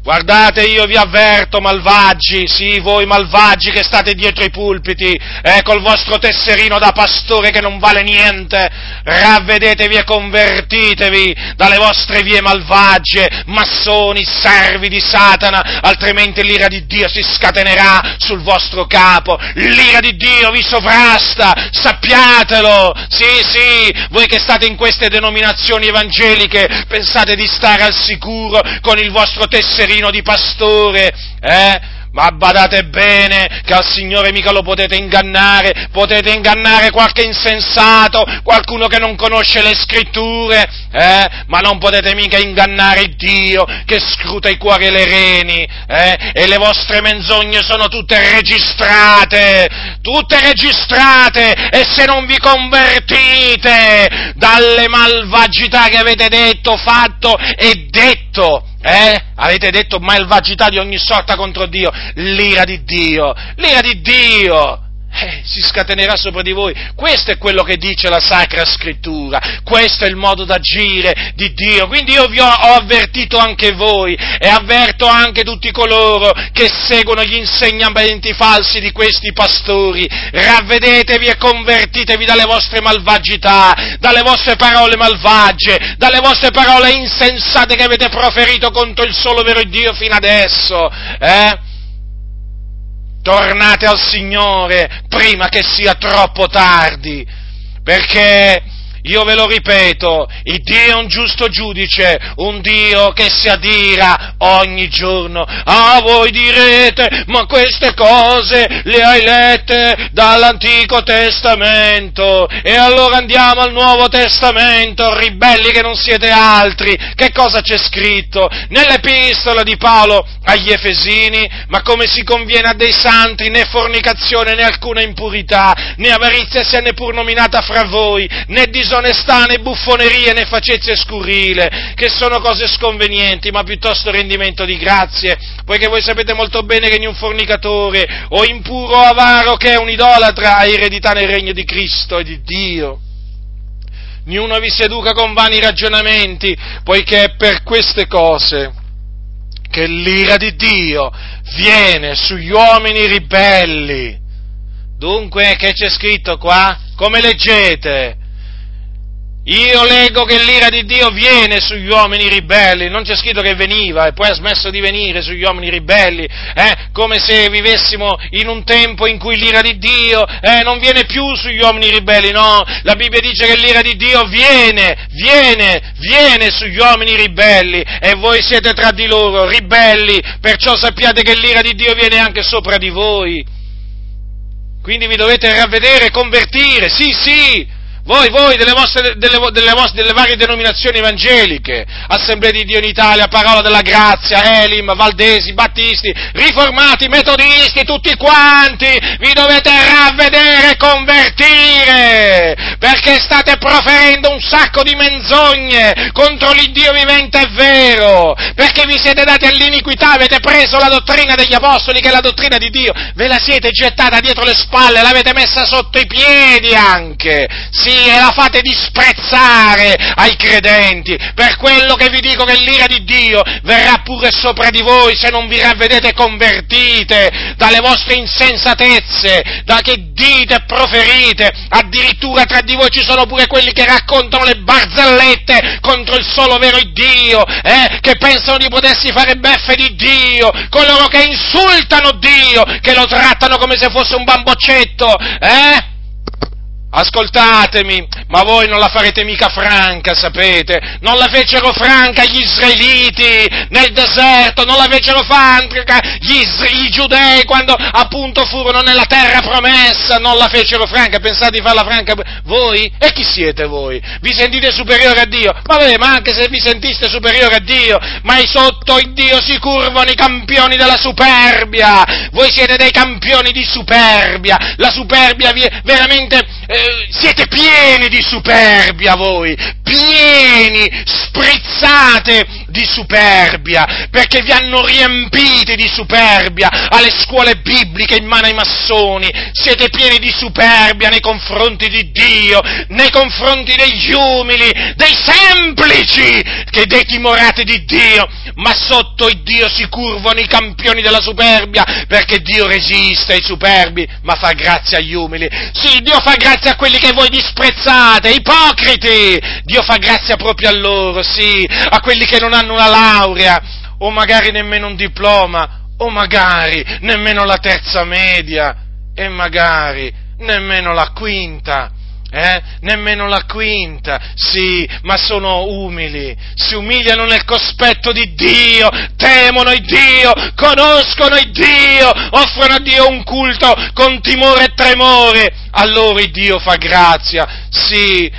Guardate, io vi avverto, malvagi, sì, voi malvagi che state dietro i pulpiti, eh, col vostro tesserino da pastore che non vale niente, ravvedetevi e convertitevi dalle vostre vie malvagie, massoni, servi di Satana, altrimenti l'ira di Dio si scatenerà sul vostro capo, l'ira di Dio vi sovrasta, sappiatelo, sì, sì, voi che state in queste denominazioni evangeliche, pensate di stare al sicuro con il vostro tesserino padrino di pastore, eh? Ma badate bene che al Signore mica lo potete ingannare, potete ingannare qualche insensato, qualcuno che non conosce le scritture, eh? ma non potete mica ingannare Dio che scruta i cuori e le reni, eh? e le vostre menzogne sono tutte registrate, tutte registrate, e se non vi convertite dalle malvagità che avete detto, fatto e detto, eh? Avete detto malvagità di ogni sorta contro Dio, l'ira di Dio, l'ira di Dio, eh, si scatenerà sopra di voi. Questo è quello che dice la Sacra Scrittura, questo è il modo d'agire di Dio. Quindi io vi ho, ho, avvertito anche voi e avverto anche tutti coloro che seguono gli insegnamenti falsi di questi pastori. Ravvedetevi e convertitevi dalle vostre malvagità, dalle vostre parole malvagie, dalle vostre parole insensate che avete proferito contro il solo vero Dio fino adesso. Eh? Tornate al Signore prima che sia troppo tardi, perché io ve lo ripeto, il Dio è un giusto giudice, un Dio che si adira ogni giorno. Ah, voi direte, ma queste cose le hai lette dall'Antico Testamento. E allora andiamo al Nuovo Testamento, ribelli che non siete altri. Che cosa c'è scritto? Nell'epistola di Paolo agli Efesini, ma come si conviene a dei santi, né fornicazione né alcuna impurità, né avarizia sia neppur nominata fra voi, né disonestà disonestà, né buffonerie, né facezze scurrile, che sono cose sconvenienti, ma piuttosto rendimento di grazie, poiché voi sapete molto bene che un fornicatore o impuro o avaro che è un idolatra ha eredità nel regno di Cristo e di Dio. Niuno vi seduca con vani ragionamenti, poiché è per queste cose che l'ira di Dio viene sugli uomini ribelli. Dunque, che c'è scritto qua? Come leggete? Io leggo che l'ira di Dio viene sugli uomini ribelli, non c'è scritto che veniva e poi ha smesso di venire sugli uomini ribelli, eh? come se vivessimo in un tempo in cui l'ira di Dio eh, non viene più sugli uomini ribelli, no, la Bibbia dice che l'ira di Dio viene, viene, viene sugli uomini ribelli e voi siete tra di loro ribelli, perciò sappiate che l'ira di Dio viene anche sopra di voi. Quindi vi dovete ravvedere convertire, sì, sì, voi, voi delle, vostre, delle, delle, vostre, delle varie denominazioni evangeliche, Assemblea di Dio in Italia, Parola della Grazia, Elim, Valdesi, Battisti, Riformati, Metodisti, tutti quanti, vi dovete ravvedere e convertire, perché state proferendo un sacco di menzogne contro l'Iddio vivente e vero, perché vi siete dati all'iniquità, avete preso la dottrina degli apostoli, che è la dottrina di Dio, ve la siete gettata dietro le spalle, l'avete messa sotto i piedi anche, sì, e la fate disprezzare ai credenti, per quello che vi dico che l'ira di Dio verrà pure sopra di voi se non vi ravvedete convertite dalle vostre insensatezze, da che dite e proferite, addirittura tra di voi ci sono pure quelli che raccontano le barzellette contro il solo vero Dio, eh, che pensano di potersi fare beffe di Dio, coloro che insultano Dio, che lo trattano come se fosse un bamboccetto, eh? Ascoltatemi, ma voi non la farete mica franca, sapete? Non la fecero franca gli israeliti nel deserto, non la fecero franca gli, i giudei quando appunto furono nella terra promessa, non la fecero franca, pensate di farla franca voi? E chi siete voi? Vi sentite superiori a Dio? Vabbè, ma anche se vi sentiste superiori a Dio, ma sotto il Dio si curvano i campioni della superbia, voi siete dei campioni di superbia, la superbia vi è veramente... Eh, siete pieni di superbia voi, pieni, sprizzate di superbia, perché vi hanno riempiti di superbia alle scuole bibliche in mano ai massoni, siete pieni di superbia nei confronti di Dio, nei confronti degli umili, dei semplici, che dei timorati di Dio, ma sotto il Dio si curvano i campioni della superbia, perché Dio resiste ai superbi, ma fa grazia agli umili. Sì, Dio fa grazia a quelli che voi disprezzate, ipocriti! Dio fa grazia proprio a loro, sì, a quelli che non hanno una laurea, o magari nemmeno un diploma, o magari nemmeno la terza media, e magari nemmeno la quinta. Eh? Nemmeno la quinta, sì, ma sono umili, si umiliano nel cospetto di Dio, temono il Dio, conoscono il Dio, offrono a Dio un culto con timore e tremore, a loro il Dio fa grazia, sì,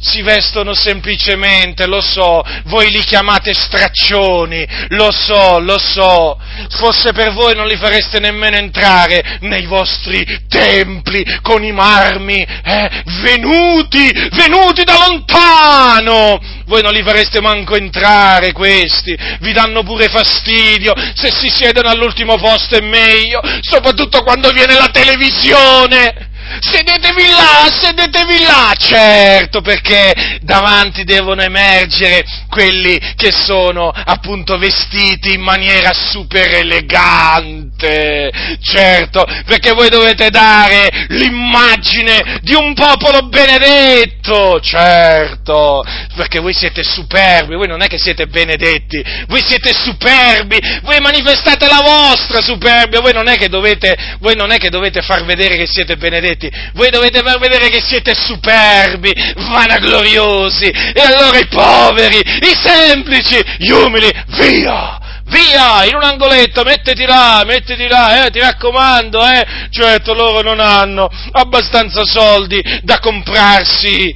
si vestono semplicemente, lo so, voi li chiamate straccioni, lo so, lo so, fosse per voi non li fareste nemmeno entrare nei vostri templi con i marmi, eh, venuti, venuti da lontano, voi non li fareste manco entrare questi, vi danno pure fastidio, se si siedono all'ultimo posto è meglio, soprattutto quando viene la televisione, sedetevi là, sedetevi là, certo, perché davanti devono emergere quelli che sono appunto vestiti in maniera super elegante, certo, perché voi dovete dare l'immagine di un popolo benedetto, certo, perché voi siete superbi, voi non è che siete benedetti, voi siete superbi, voi manifestate la vostra superbia, voi non è che dovete, voi non è che dovete far vedere che siete benedetti, benedetti, voi dovete far vedere che siete superbi, vanagloriosi, e allora i poveri, i semplici, gli umili, via! Via, in un angoletto, mettiti là, mettiti là, eh, ti raccomando, eh. Certo, loro non hanno abbastanza soldi da comprarsi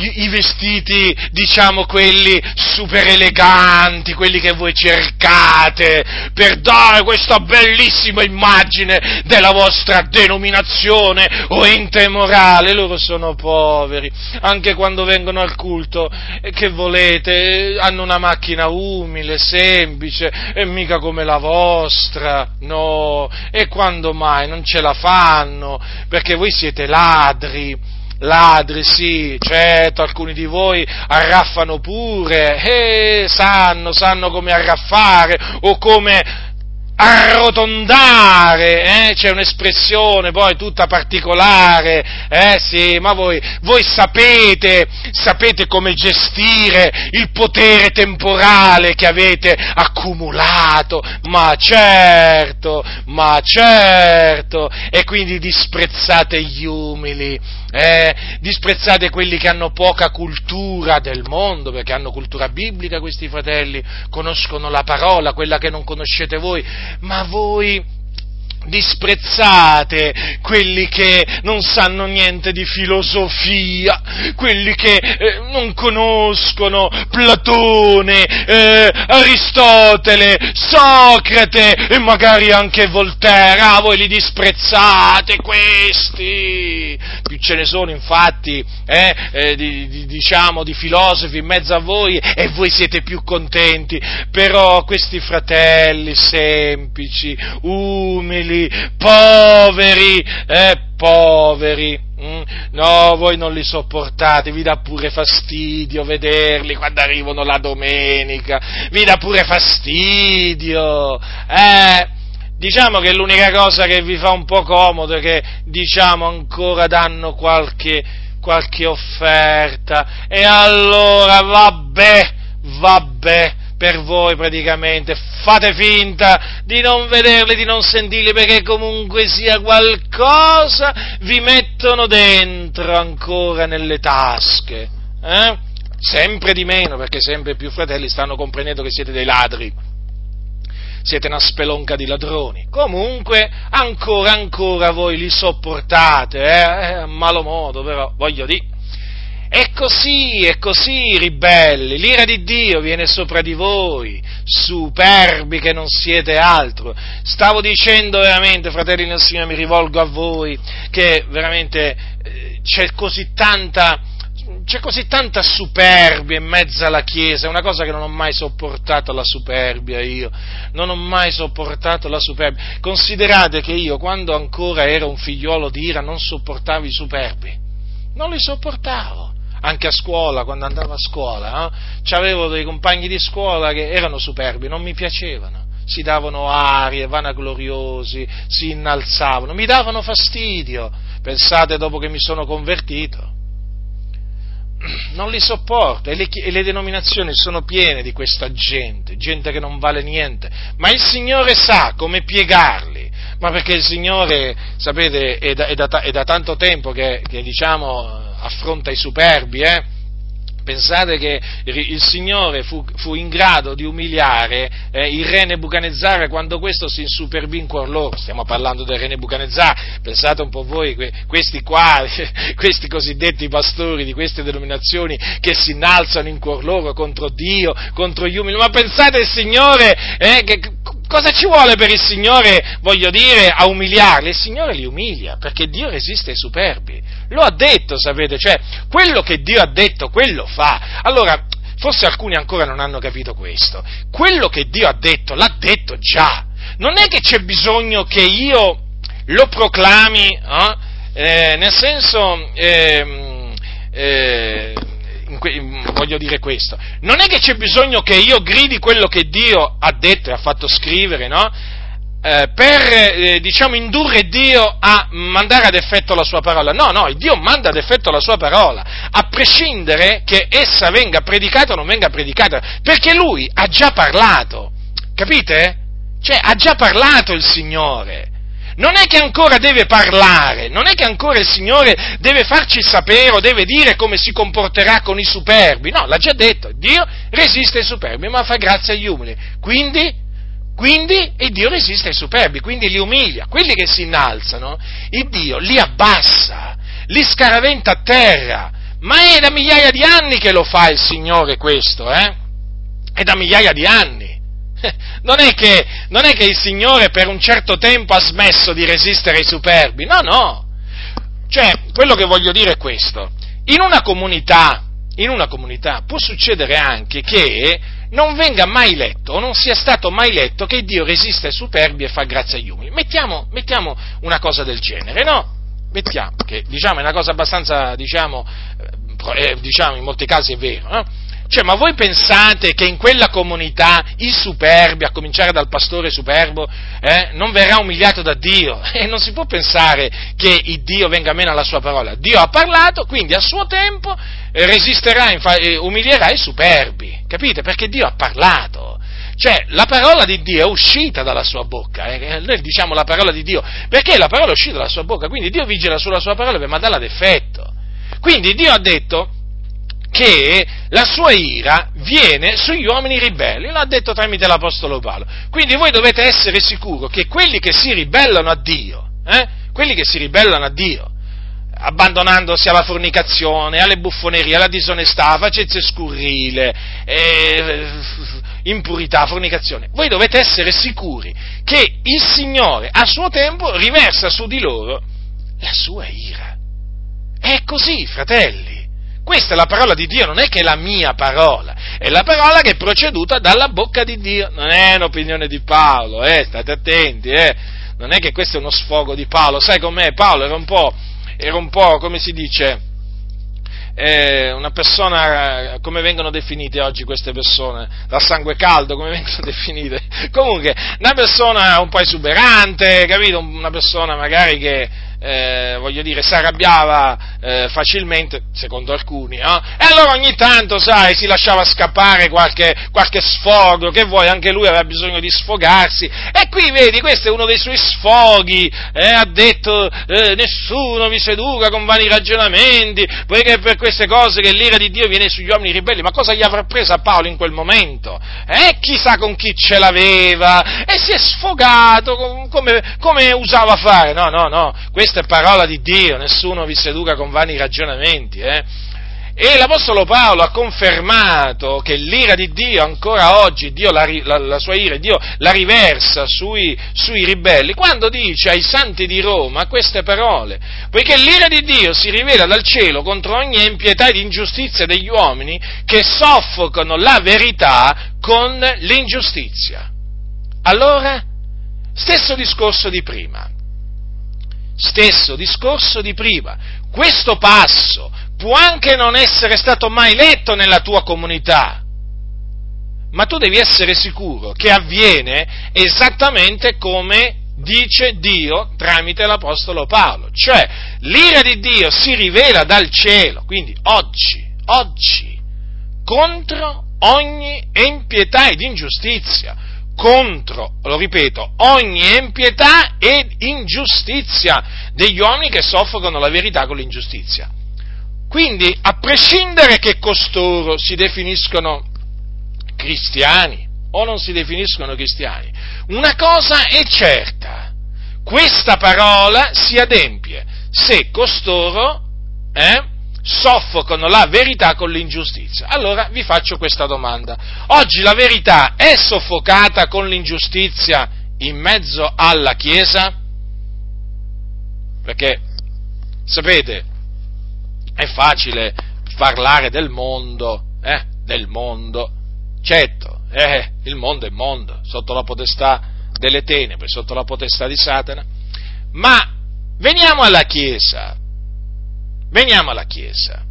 i, vestiti, diciamo quelli super eleganti, quelli che voi cercate, per dare questa bellissima immagine della vostra denominazione o ente morale. Loro sono poveri, anche quando vengono al culto, che volete, hanno una macchina umile, semplice, e mica come la vostra, no, e quando mai non ce la fanno, perché voi siete ladri ladri, sì, certo, alcuni di voi arraffano pure, eh, sanno, sanno come arraffare o come arrotondare, eh? c'è un'espressione poi tutta particolare, eh sì, ma voi, voi sapete, sapete come gestire il potere temporale che avete accumulato, ma certo, ma certo, e quindi disprezzate gli umili, eh? disprezzate quelli che hanno poca cultura del mondo, perché hanno cultura biblica questi fratelli, conoscono la parola, quella che non conoscete voi, ma voi disprezzate quelli che non sanno niente di filosofia, quelli che eh, non conoscono Platone, eh, Aristotele, Socrate e magari anche Voltaire. Ah, voi li disprezzate questi! Più ce ne sono infatti, eh, eh di, di, diciamo, di filosofi in mezzo a voi e voi siete più contenti. Però questi fratelli semplici, umili, poveri, eh, poveri. Mm? No, voi non li sopportate, vi dà pure fastidio vederli quando arrivano la domenica, vi dà pure fastidio. Eh, diciamo che l'unica cosa che vi fa un po' comodo è che, diciamo, ancora danno qualche, qualche offerta e allora vabbè, vabbè, per voi praticamente, fate finta di non vederli, di non sentirli, perché comunque sia qualcosa vi mettono dentro ancora nelle tasche. Eh? Sempre di meno, perché sempre più fratelli stanno comprendendo che siete dei ladri. Siete una spelonca di ladroni. Comunque, ancora, ancora voi li sopportate, eh? eh a malo modo, però, voglio dire è così, è così, ribelli, l'ira di Dio viene sopra di voi, superbi che non siete altro. Stavo dicendo veramente, fratelli nel Signore, mi rivolgo a voi, che veramente eh, c'è così tanta, c'è così tanta superbia in mezzo alla Chiesa, è una cosa che non ho mai sopportato la superbia io, non ho mai sopportato la superbia. Considerate che io quando ancora ero un figliolo di ira non sopportavo i superbi, non li sopportavo anche a scuola, quando andavo a scuola, eh, avevo dei compagni di scuola che erano superbi, non mi piacevano, si davano arie, vanagloriosi, si innalzavano, mi davano fastidio, pensate dopo che mi sono convertito. Non li sopporto. E le, e le denominazioni sono piene di questa gente, gente che non vale niente, ma il Signore sa come piegarli, ma perché il Signore, sapete, è da, è da, è da tanto tempo che, che diciamo, affronta i superbi, eh? Pensate che il Signore fu, fu in grado di umiliare eh, il re Nebuchadnezzar quando questo si insuperbì in cuor loro. Stiamo parlando del re Nebuchadnezzar. Pensate un po' voi, questi qua, questi cosiddetti pastori di queste denominazioni che si innalzano in cuor loro contro Dio, contro gli umili. Ma pensate il Signore eh, che Cosa ci vuole per il Signore, voglio dire, a umiliarli? Il Signore li umilia, perché Dio resiste ai superbi. Lo ha detto, sapete, cioè, quello che Dio ha detto, quello fa. Allora, forse alcuni ancora non hanno capito questo. Quello che Dio ha detto, l'ha detto già. Non è che c'è bisogno che io lo proclami, eh? Eh, nel senso, ehm, eh, voglio dire questo, non è che c'è bisogno che io gridi quello che Dio ha detto e ha fatto scrivere, no? Eh, per eh, diciamo indurre Dio a mandare ad effetto la sua parola. No, no, Dio manda ad effetto la sua parola, a prescindere che essa venga predicata o non venga predicata, perché lui ha già parlato. Capite? Cioè, ha già parlato il Signore non è che ancora deve parlare, non è che ancora il Signore deve farci sapere o deve dire come si comporterà con i superbi, no, l'ha già detto, Dio resiste ai superbi, ma fa grazia agli umili, quindi, quindi, e Dio resiste ai superbi, quindi li umilia, quelli che si innalzano, il Dio li abbassa, li scaraventa a terra, ma è da migliaia di anni che lo fa il Signore questo, eh? È da migliaia di anni. Non è, che, non è che il Signore per un certo tempo ha smesso di resistere ai superbi, no, no. Cioè, quello che voglio dire è questo. In una comunità, in una comunità può succedere anche che non venga mai letto o non sia stato mai letto che Dio resiste ai superbi e fa grazia agli umili. Mettiamo, mettiamo una cosa del genere, no? Mettiamo, che diciamo è una cosa abbastanza, diciamo, eh, diciamo in molti casi è vero, no? Cioè, ma voi pensate che in quella comunità i superbi, a cominciare dal pastore superbo, eh, non verrà umiliato da Dio? E non si può pensare che Dio venga meno alla sua parola. Dio ha parlato, quindi a suo tempo eh, resisterà, infa- umilierà i superbi. Capite? Perché Dio ha parlato. Cioè, la parola di Dio è uscita dalla sua bocca, eh? noi diciamo la parola di Dio, perché la parola è uscita dalla sua bocca, quindi Dio vigila sulla sua parola per mandarla ad effetto. Quindi Dio ha detto, che la sua ira viene sugli uomini ribelli, l'ha detto tramite l'Apostolo Paolo. Quindi voi dovete essere sicuri che quelli che si ribellano a Dio, eh, quelli che si ribellano a Dio, abbandonandosi alla fornicazione, alle buffonerie, alla disonestà, facezze scurrile, eh, impurità, fornicazione. Voi dovete essere sicuri che il Signore a suo tempo riversa su di loro la sua ira. È così, fratelli. Questa è la parola di Dio, non è che è la mia parola, è la parola che è proceduta dalla bocca di Dio, non è un'opinione di Paolo, eh, state attenti, eh. non è che questo è uno sfogo di Paolo, sai com'è? Paolo era un po', era un po' come si dice, eh, una persona, come vengono definite oggi queste persone? Da sangue caldo, come vengono definite? Comunque, una persona un po' esuberante, capito? Una persona magari che eh, voglio dire, si arrabbiava eh, facilmente, secondo alcuni, no? e allora ogni tanto, sai, si lasciava scappare qualche, qualche, sfogo, che vuoi, anche lui aveva bisogno di sfogarsi, e qui vedi, questo è uno dei suoi sfoghi, eh, ha detto, eh, nessuno vi seduca con vani ragionamenti, poiché per queste cose che l'ira di Dio viene sugli uomini ribelli, ma cosa gli avrà preso a Paolo in quel momento? Eh, chissà con chi ce l'aveva, e si è sfogato come, come usava fare, no, no, no, questo questa è parola di Dio, nessuno vi seduca con vani ragionamenti. Eh? E l'Apostolo Paolo ha confermato che l'ira di Dio ancora oggi, Dio la, la, la sua ira, Dio la riversa sui, sui, ribelli, quando dice ai santi di Roma queste parole, poiché l'ira di Dio si rivela dal cielo contro ogni impietà ed ingiustizia degli uomini che soffocano la verità con l'ingiustizia. Allora, stesso discorso di prima stesso discorso di prima. Questo passo può anche non essere stato mai letto nella tua comunità, ma tu devi essere sicuro che avviene esattamente come dice Dio tramite l'Apostolo Paolo, cioè l'ira di Dio si rivela dal cielo, quindi oggi, oggi, contro ogni impietà ed ingiustizia contro, lo ripeto, ogni empietà ed ingiustizia degli uomini che soffrono la verità con l'ingiustizia. Quindi, a prescindere che costoro si definiscono cristiani o non si definiscono cristiani, una cosa è certa, questa parola si adempie se costoro eh, soffocano la verità con l'ingiustizia. Allora vi faccio questa domanda. Oggi la verità è soffocata con l'ingiustizia in mezzo alla Chiesa? Perché, sapete, è facile parlare del mondo, eh, del mondo, certo, eh, il mondo è mondo, sotto la potestà delle tenebre, sotto la potestà di Satana, ma veniamo alla Chiesa, Veniamo alla Chiesa.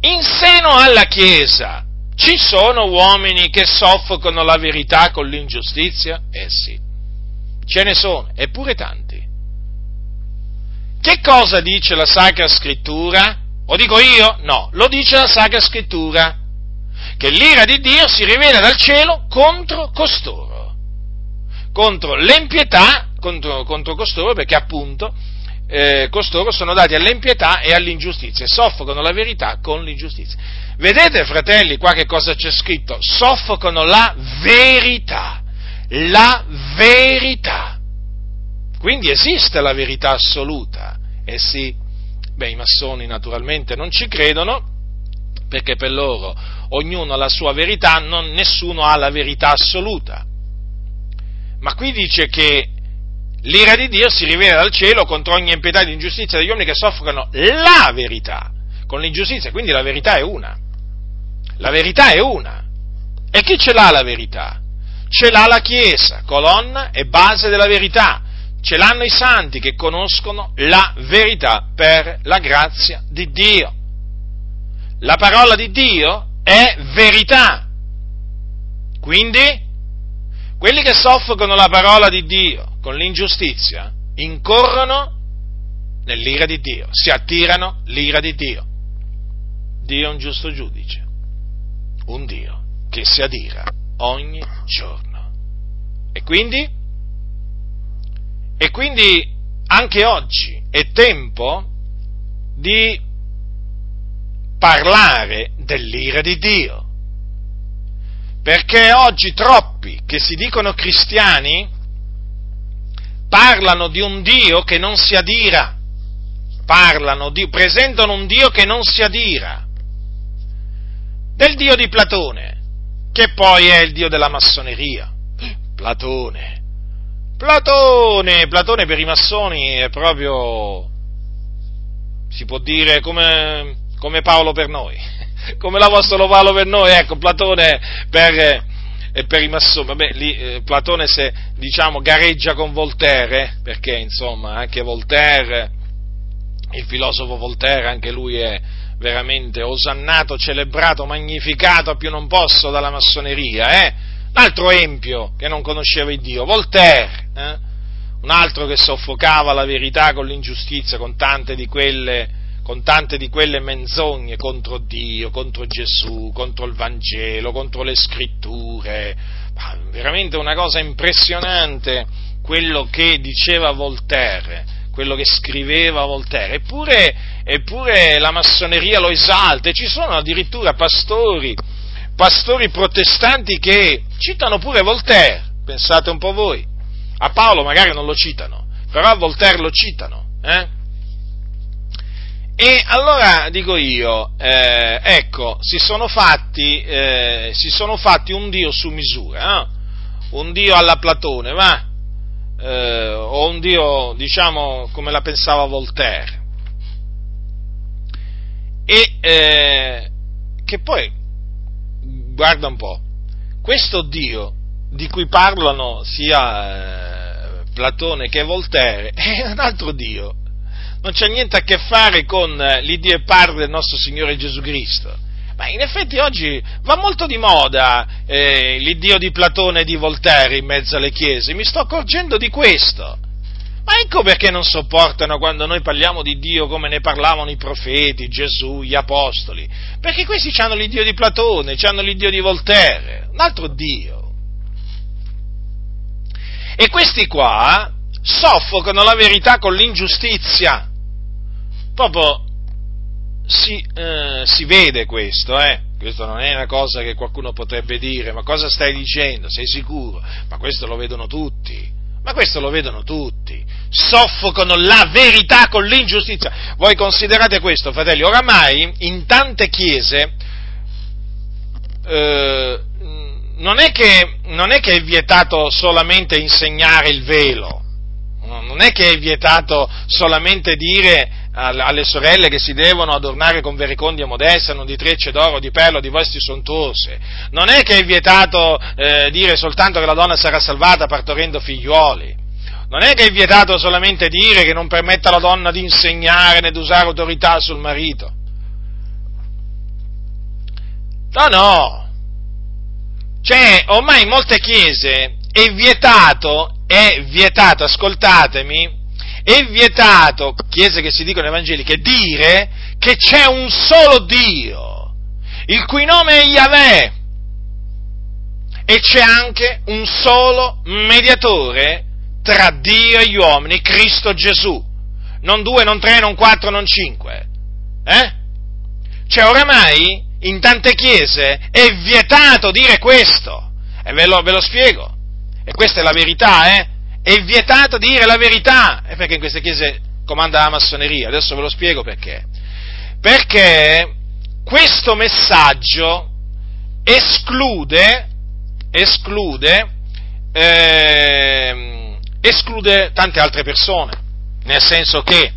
In seno alla Chiesa ci sono uomini che soffocano la verità con l'ingiustizia? Eh sì, ce ne sono, eppure tanti. Che cosa dice la Sacra Scrittura? Lo dico io? No, lo dice la Sacra Scrittura. Che l'ira di Dio si rivela dal cielo contro costoro, contro l'empietà, contro, contro costoro, perché appunto eh, costoro sono dati all'impietà e all'ingiustizia e soffocano la verità con l'ingiustizia. Vedete, fratelli, qua che cosa c'è scritto? Soffocano la verità. La verità. Quindi esiste la verità assoluta. Eh sì, beh, i massoni naturalmente non ci credono, perché per loro ognuno ha la sua verità, non, nessuno ha la verità assoluta. Ma qui dice che l'ira di Dio si rivela dal cielo contro ogni impietà ed ingiustizia degli uomini che soffrono la verità con l'ingiustizia, quindi la verità è una. La verità è una. E chi ce l'ha la verità? Ce l'ha la Chiesa, colonna e base della verità. Ce l'hanno i santi che conoscono la verità per la grazia di Dio. La parola di Dio è verità. Quindi, quelli che soffrono la parola di Dio con l'ingiustizia incorrono nell'ira di Dio, si attirano l'ira di Dio. Dio è un giusto giudice, un Dio che si adira ogni giorno. E quindi, e quindi anche oggi è tempo di parlare dell'ira di Dio. Perché oggi troppi che si dicono cristiani parlano di un Dio che non si adira, parlano di, presentano un Dio che non si adira, del Dio di Platone, che poi è il Dio della massoneria. Platone. Platone, Platone per i massoni è proprio, si può dire, come, come Paolo per noi, come l'Apostolo Paolo per noi, ecco, Platone per, e per i massoni, vabbè, lì eh, Platone se, diciamo, gareggia con Voltaire, perché insomma anche Voltaire, il filosofo Voltaire, anche lui è veramente osannato, celebrato, magnificato a più non posso dalla massoneria, eh? Un altro empio che non conosceva il Dio, Voltaire, eh? un altro che soffocava la verità con l'ingiustizia, con tante di quelle con tante di quelle menzogne contro Dio, contro Gesù, contro il Vangelo, contro le scritture. Ma veramente una cosa impressionante quello che diceva Voltaire, quello che scriveva Voltaire. Eppure, eppure la massoneria lo esalta e ci sono addirittura pastori, pastori protestanti che citano pure Voltaire, pensate un po' voi. A Paolo magari non lo citano, però a Voltaire lo citano. Eh? E allora dico io, eh, ecco, si sono, fatti, eh, si sono fatti un Dio su misura, eh? un Dio alla Platone, va? Eh, o un Dio, diciamo, come la pensava Voltaire. E eh, che poi, guarda un po', questo Dio di cui parlano sia eh, Platone che Voltaire è un altro Dio non c'è niente a che fare con eh, l'Iddio e Padre del nostro Signore Gesù Cristo. Ma in effetti oggi va molto di moda eh, l'Iddio di Platone e di Voltaire in mezzo alle chiese, mi sto accorgendo di questo. Ma ecco perché non sopportano quando noi parliamo di Dio come ne parlavano i profeti, Gesù, gli apostoli. Perché questi hanno l'Iddio di Platone, hanno l'Iddio di Voltaire, un altro Dio. E questi qua soffocano la verità con l'ingiustizia proprio si, eh, si vede questo, eh? Questo non è una cosa che qualcuno potrebbe dire, ma cosa stai dicendo? Sei sicuro? Ma questo lo vedono tutti. Ma questo lo vedono tutti. Soffocano la verità con l'ingiustizia. Voi considerate questo, fratelli, oramai in tante chiese eh, non, è che, non è che è vietato solamente insegnare il velo, non è che è vietato solamente dire alle sorelle che si devono adornare con vericondia modesta, non di trecce d'oro, di perlo, di vesti sontuose. Non è che è vietato eh, dire soltanto che la donna sarà salvata partorendo figliuoli. Non è che è vietato solamente dire che non permetta alla donna di insegnare né di usare autorità sul marito. No, no. Cioè, ormai in molte chiese è vietato, è vietato, ascoltatemi, è vietato, chiese che si dicono evangeliche, dire che c'è un solo Dio, il cui nome è Yahweh, e c'è anche un solo mediatore tra Dio e gli uomini, Cristo Gesù. Non due, non tre, non quattro, non cinque. Eh? Cioè oramai in tante chiese è vietato dire questo. E ve lo, ve lo spiego. E questa è la verità, eh? è vietato dire la verità, e perché in queste chiese comanda la massoneria, adesso ve lo spiego perché. Perché questo messaggio esclude, esclude, eh, esclude tante altre persone, nel senso che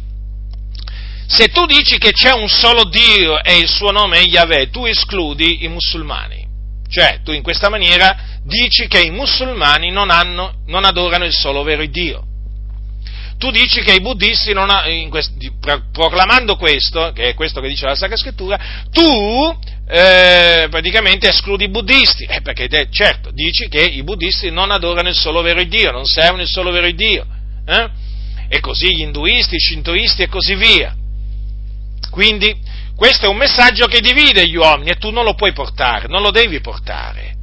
se tu dici che c'è un solo Dio e il suo nome è Yahweh, tu escludi i musulmani. Cioè, tu in questa maniera dici che i musulmani non, hanno, non adorano il solo vero Dio. Tu dici che i buddisti, ha, quest, proclamando questo, che è questo che dice la Sacra Scrittura, tu eh, praticamente escludi i buddisti, eh, perché te, certo, dici che i buddisti non adorano il solo vero Dio, non servono il solo vero Dio. Eh? E così gli induisti, i shintoisti e così via. Quindi questo è un messaggio che divide gli uomini e tu non lo puoi portare, non lo devi portare,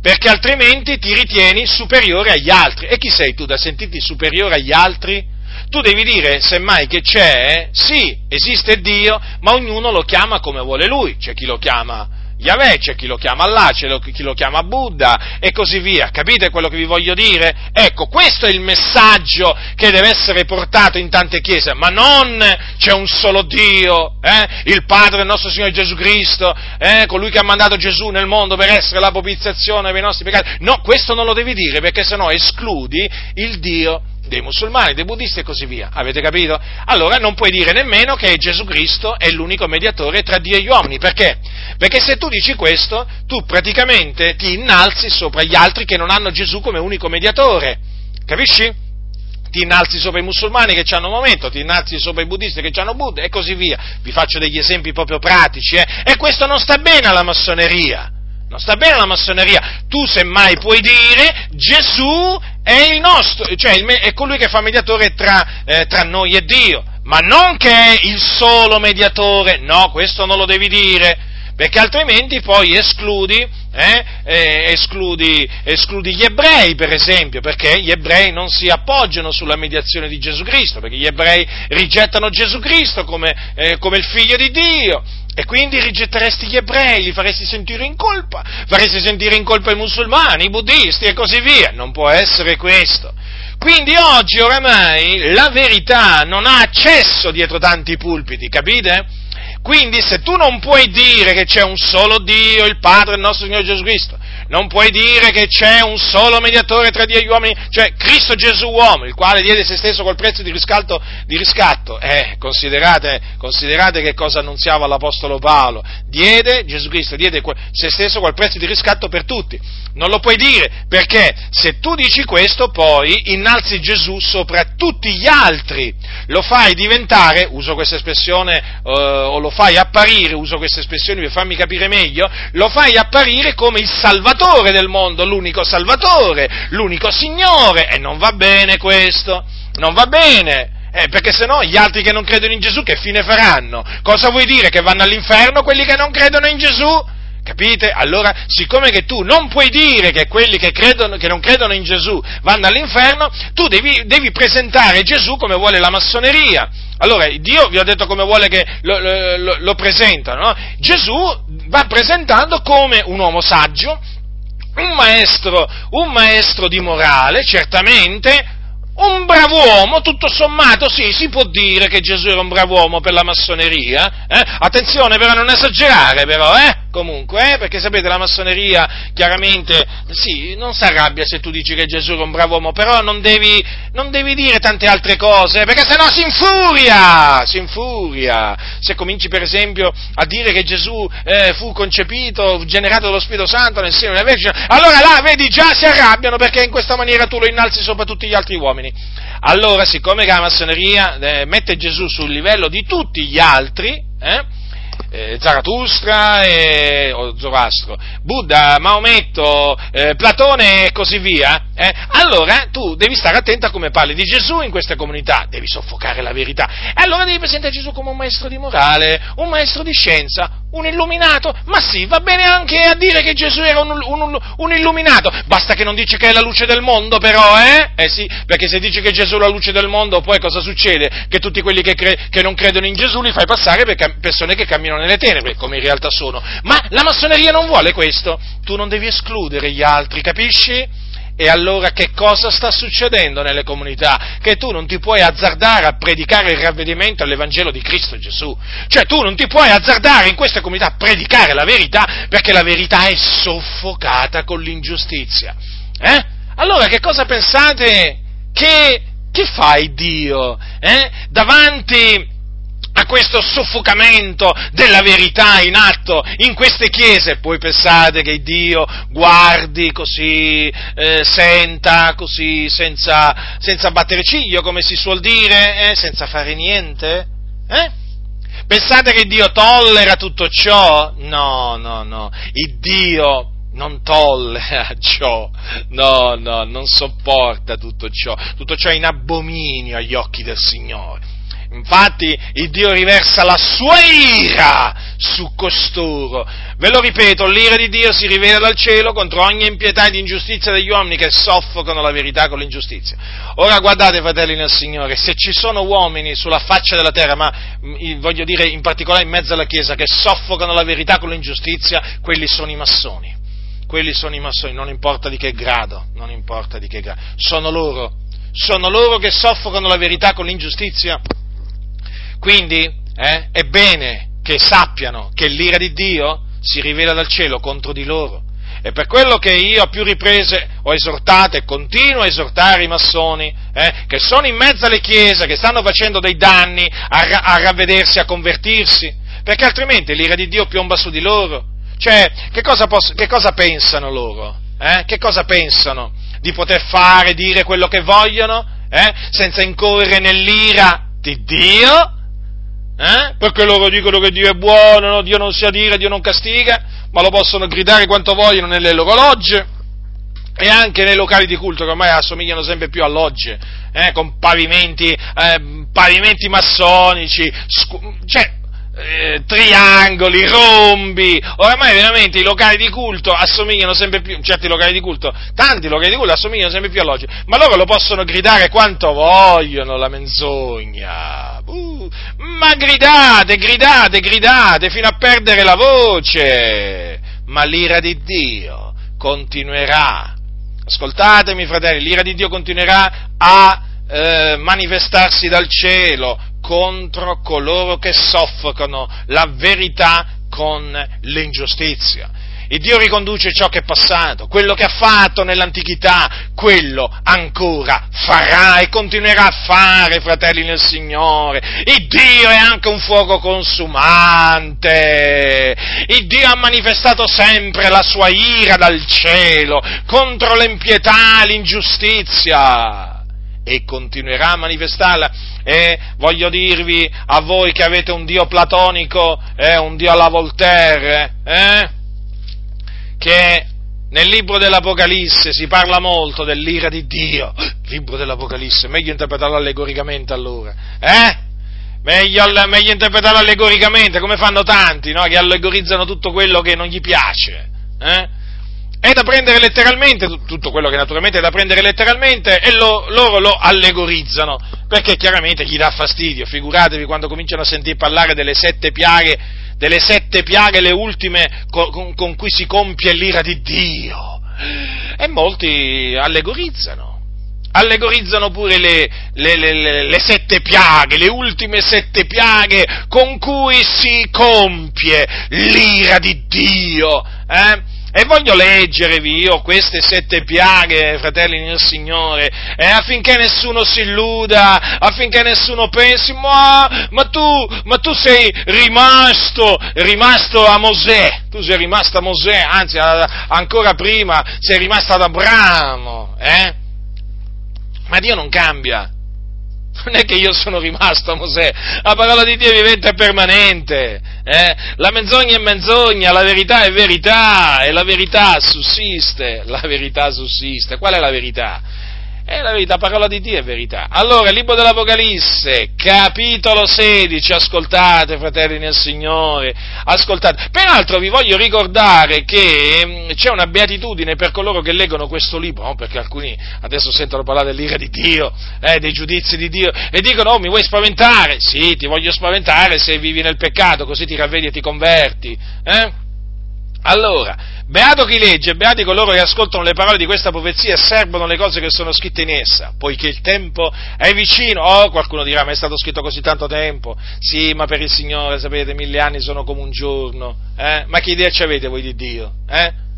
perché altrimenti ti ritieni superiore agli altri. E chi sei tu da sentirti superiore agli altri? Tu devi dire, semmai, che c'è, sì, esiste Dio, ma ognuno lo chiama come vuole lui. C'è chi lo chiama Yahweh, c'è chi lo chiama Allah, c'è chi lo chiama Buddha e così via. Capite quello che vi voglio dire? Ecco, questo è il messaggio che deve essere portato in tante chiese, ma non c'è un solo Dio, eh? il Padre del nostro Signore Gesù Cristo, eh? colui che ha mandato Gesù nel mondo per essere la propiziazione per i nostri peccati. No, questo non lo devi dire perché sennò escludi il Dio dei musulmani, dei buddisti e così via. Avete capito? Allora non puoi dire nemmeno che Gesù Cristo è l'unico mediatore tra Dio e gli uomini. Perché? Perché se tu dici questo, tu praticamente ti innalzi sopra gli altri che non hanno Gesù come unico mediatore. Capisci? ti innalzi sopra i musulmani che hanno momento, ti innalzi sopra i buddisti che hanno Buddha e così via. Vi faccio degli esempi proprio pratici, eh? E questo non sta bene alla massoneria. Non sta bene la massoneria. Tu semmai puoi dire Gesù è nostro, cioè è colui che fa mediatore tra, eh, tra noi e Dio, ma non che è il solo mediatore, no, questo non lo devi dire, perché altrimenti poi escludi, eh, escludi, escludi, gli ebrei, per esempio, perché gli ebrei non si appoggiano sulla mediazione di Gesù Cristo, perché gli ebrei rigettano Gesù Cristo come, eh, come il figlio di Dio, e quindi rigetteresti gli ebrei, li faresti sentire in colpa, faresti sentire in colpa i musulmani, i buddisti e così via. Non può essere questo. Quindi oggi oramai la verità non ha accesso dietro tanti pulpiti, capite? Quindi se tu non puoi dire che c'è un solo Dio, il Padre, il nostro Signore Gesù Cristo, non puoi dire che c'è un solo mediatore tra Dio e gli uomini, cioè Cristo Gesù uomo, il quale diede se stesso col prezzo di riscatto, di riscatto. Eh, considerate, considerate che cosa annunziava l'Apostolo Paolo, diede, Gesù Cristo diede se stesso col prezzo di riscatto per tutti. Non lo puoi dire, perché se tu dici questo poi innalzi Gesù sopra tutti gli altri, lo fai diventare, uso questa espressione, eh, o lo fai apparire, uso questa espressione per farmi capire meglio, lo fai apparire come il Salvatore Salvatore del mondo, l'unico Salvatore, l'unico Signore, e non va bene questo, non va bene. Eh, perché se no gli altri che non credono in Gesù che fine faranno? Cosa vuoi dire? Che vanno all'inferno quelli che non credono in Gesù? Capite? Allora, siccome che tu non puoi dire che quelli che, credono, che non credono in Gesù vanno all'inferno, tu devi, devi, presentare Gesù come vuole la massoneria. Allora, Dio vi ho detto come vuole che lo, lo, lo presentano. No? Gesù va presentando come un uomo saggio, un maestro, un maestro di morale, certamente, un bravo uomo, tutto sommato, sì, si può dire che Gesù era un bravo uomo per la massoneria, eh? attenzione però a non esagerare però, eh? comunque, eh? perché sapete la massoneria chiaramente, sì, non si arrabbia se tu dici che Gesù era un bravo uomo, però non devi, non devi dire tante altre cose, perché sennò si infuria, si infuria, se cominci per esempio a dire che Gesù eh, fu concepito, generato dallo Spirito Santo nel seno della Vergine, allora là, vedi, già si arrabbiano perché in questa maniera tu lo innalzi sopra tutti gli altri uomini. Allora, siccome la massoneria eh, mette Gesù sul livello di tutti gli altri, eh, eh, Zarathustra e, o Zoroastro, Buddha, Maometto, eh, Platone e così via, eh, allora tu devi stare attento a come parli di Gesù in queste comunità, devi soffocare la verità. E allora devi presentare Gesù come un maestro di morale, un maestro di scienza, un illuminato. Ma sì, va bene anche a dire che Gesù era un, un, un illuminato, basta che non dici che è la luce del mondo però, eh? Eh sì, perché se dici che Gesù è la luce del mondo, poi cosa succede? Che tutti quelli che, cre- che non credono in Gesù li fai passare per cam- persone che camminano nelle tenebre, come in realtà sono. Ma la massoneria non vuole questo. Tu non devi escludere gli altri, capisci? E allora che cosa sta succedendo nelle comunità? Che tu non ti puoi azzardare a predicare il ravvedimento all'Evangelo di Cristo Gesù. Cioè tu non ti puoi azzardare in queste comunità a predicare la verità perché la verità è soffocata con l'ingiustizia. Eh? Allora che cosa pensate che, che fa Dio eh? davanti a questo soffocamento della verità in atto in queste chiese. Poi pensate che Dio guardi così, eh, senta così, senza, senza battere ciglio, come si suol dire, eh, senza fare niente? Eh? Pensate che Dio tollera tutto ciò? No, no, no. Il Dio non tollera ciò, no, no, non sopporta tutto ciò. Tutto ciò è in abominio agli occhi del Signore. Infatti il Dio riversa la sua ira su costoro. Ve lo ripeto, l'ira di Dio si rivela dal cielo contro ogni impietà ed ingiustizia degli uomini che soffocano la verità con l'ingiustizia. Ora guardate, fratelli nel Signore, se ci sono uomini sulla faccia della terra, ma voglio dire in particolare in mezzo alla Chiesa, che soffocano la verità con l'ingiustizia, quelli sono i massoni. Quelli sono i massoni, non importa di che grado, non importa di che grado. Sono loro, sono loro che soffocano la verità con l'ingiustizia. Quindi eh, è bene che sappiano che l'ira di Dio si rivela dal cielo contro di loro. E per quello che io a più riprese ho esortato e continuo a esortare i massoni, eh, che sono in mezzo alle chiese, che stanno facendo dei danni a, a ravvedersi, a convertirsi, perché altrimenti l'ira di Dio piomba su di loro. Cioè, che cosa, posso, che cosa pensano loro? Eh? Che cosa pensano? Di poter fare, dire quello che vogliono, eh? senza incorrere nell'ira di Dio? Eh? Perché loro dicono che Dio è buono, no? Dio non si adira, Dio non castiga, ma lo possono gridare quanto vogliono nelle loro logge e anche nei locali di culto che ormai assomigliano sempre più a logge, eh? con pavimenti, eh, pavimenti massonici, scu- cioè eh, triangoli, rombi, oramai veramente i locali di culto assomigliano sempre più, certi locali di culto, tanti locali di culto assomigliano sempre più a logge, ma loro lo possono gridare quanto vogliono la menzogna, uh, ma gridate, gridate, gridate fino a perdere la voce, ma l'ira di Dio continuerà, ascoltatemi fratelli, l'ira di Dio continuerà a eh, manifestarsi dal cielo contro coloro che soffocano la verità con l'ingiustizia. Il Dio riconduce ciò che è passato, quello che ha fatto nell'antichità, quello ancora farà e continuerà a fare, fratelli nel Signore. Il Dio è anche un fuoco consumante. Il Dio ha manifestato sempre la sua ira dal cielo contro l'impietà e l'ingiustizia e continuerà a manifestarla. E voglio dirvi a voi che avete un Dio platonico, eh, un Dio alla Voltaire, eh, che nel libro dell'Apocalisse si parla molto dell'ira di Dio. Libro dell'Apocalisse, meglio interpretarlo allegoricamente allora. Eh? Meglio, meglio interpretarlo allegoricamente, come fanno tanti, no? Che allegorizzano tutto quello che non gli piace. Eh? È da prendere letteralmente, tutto quello che naturalmente è da prendere letteralmente, e lo, loro lo allegorizzano, perché chiaramente gli dà fastidio. Figuratevi quando cominciano a sentir parlare delle sette piaghe, delle sette piaghe, le ultime con, con cui si compie l'ira di Dio. E molti allegorizzano. Allegorizzano pure le, le, le, le, sette piaghe, le ultime sette piaghe con cui si compie l'ira di Dio. Eh? E voglio leggerevi io queste sette piaghe, fratelli nel Signore, eh, affinché nessuno si illuda, affinché nessuno pensi, ma, ma, tu, ma tu sei rimasto, rimasto a Mosè, tu sei rimasto a Mosè, anzi a, ancora prima sei rimasto ad Abramo, eh? Ma Dio non cambia, non è che io sono rimasto a Mosè, la parola di Dio è vivente e permanente, eh? la menzogna è menzogna, la verità è verità e la verità sussiste, la verità sussiste. Qual è la verità? È la verità, parola di Dio è verità. Allora, libro dell'Apocalisse, capitolo 16, ascoltate, fratelli nel Signore, ascoltate. Peraltro vi voglio ricordare che mm, c'è una beatitudine per coloro che leggono questo libro, no? perché alcuni adesso sentono parlare dell'ira di Dio, eh, dei giudizi di Dio, e dicono, oh, mi vuoi spaventare? Sì, ti voglio spaventare se vivi nel peccato, così ti ravvedi e ti converti. Eh? Allora, beato chi legge, beati coloro che ascoltano le parole di questa profezia e servono le cose che sono scritte in essa, poiché il tempo è vicino. Oh, qualcuno dirà, ma è stato scritto così tanto tempo. Sì, ma per il Signore, sapete, mille anni sono come un giorno. Eh? Ma che idea ci avete voi di Dio? Eh?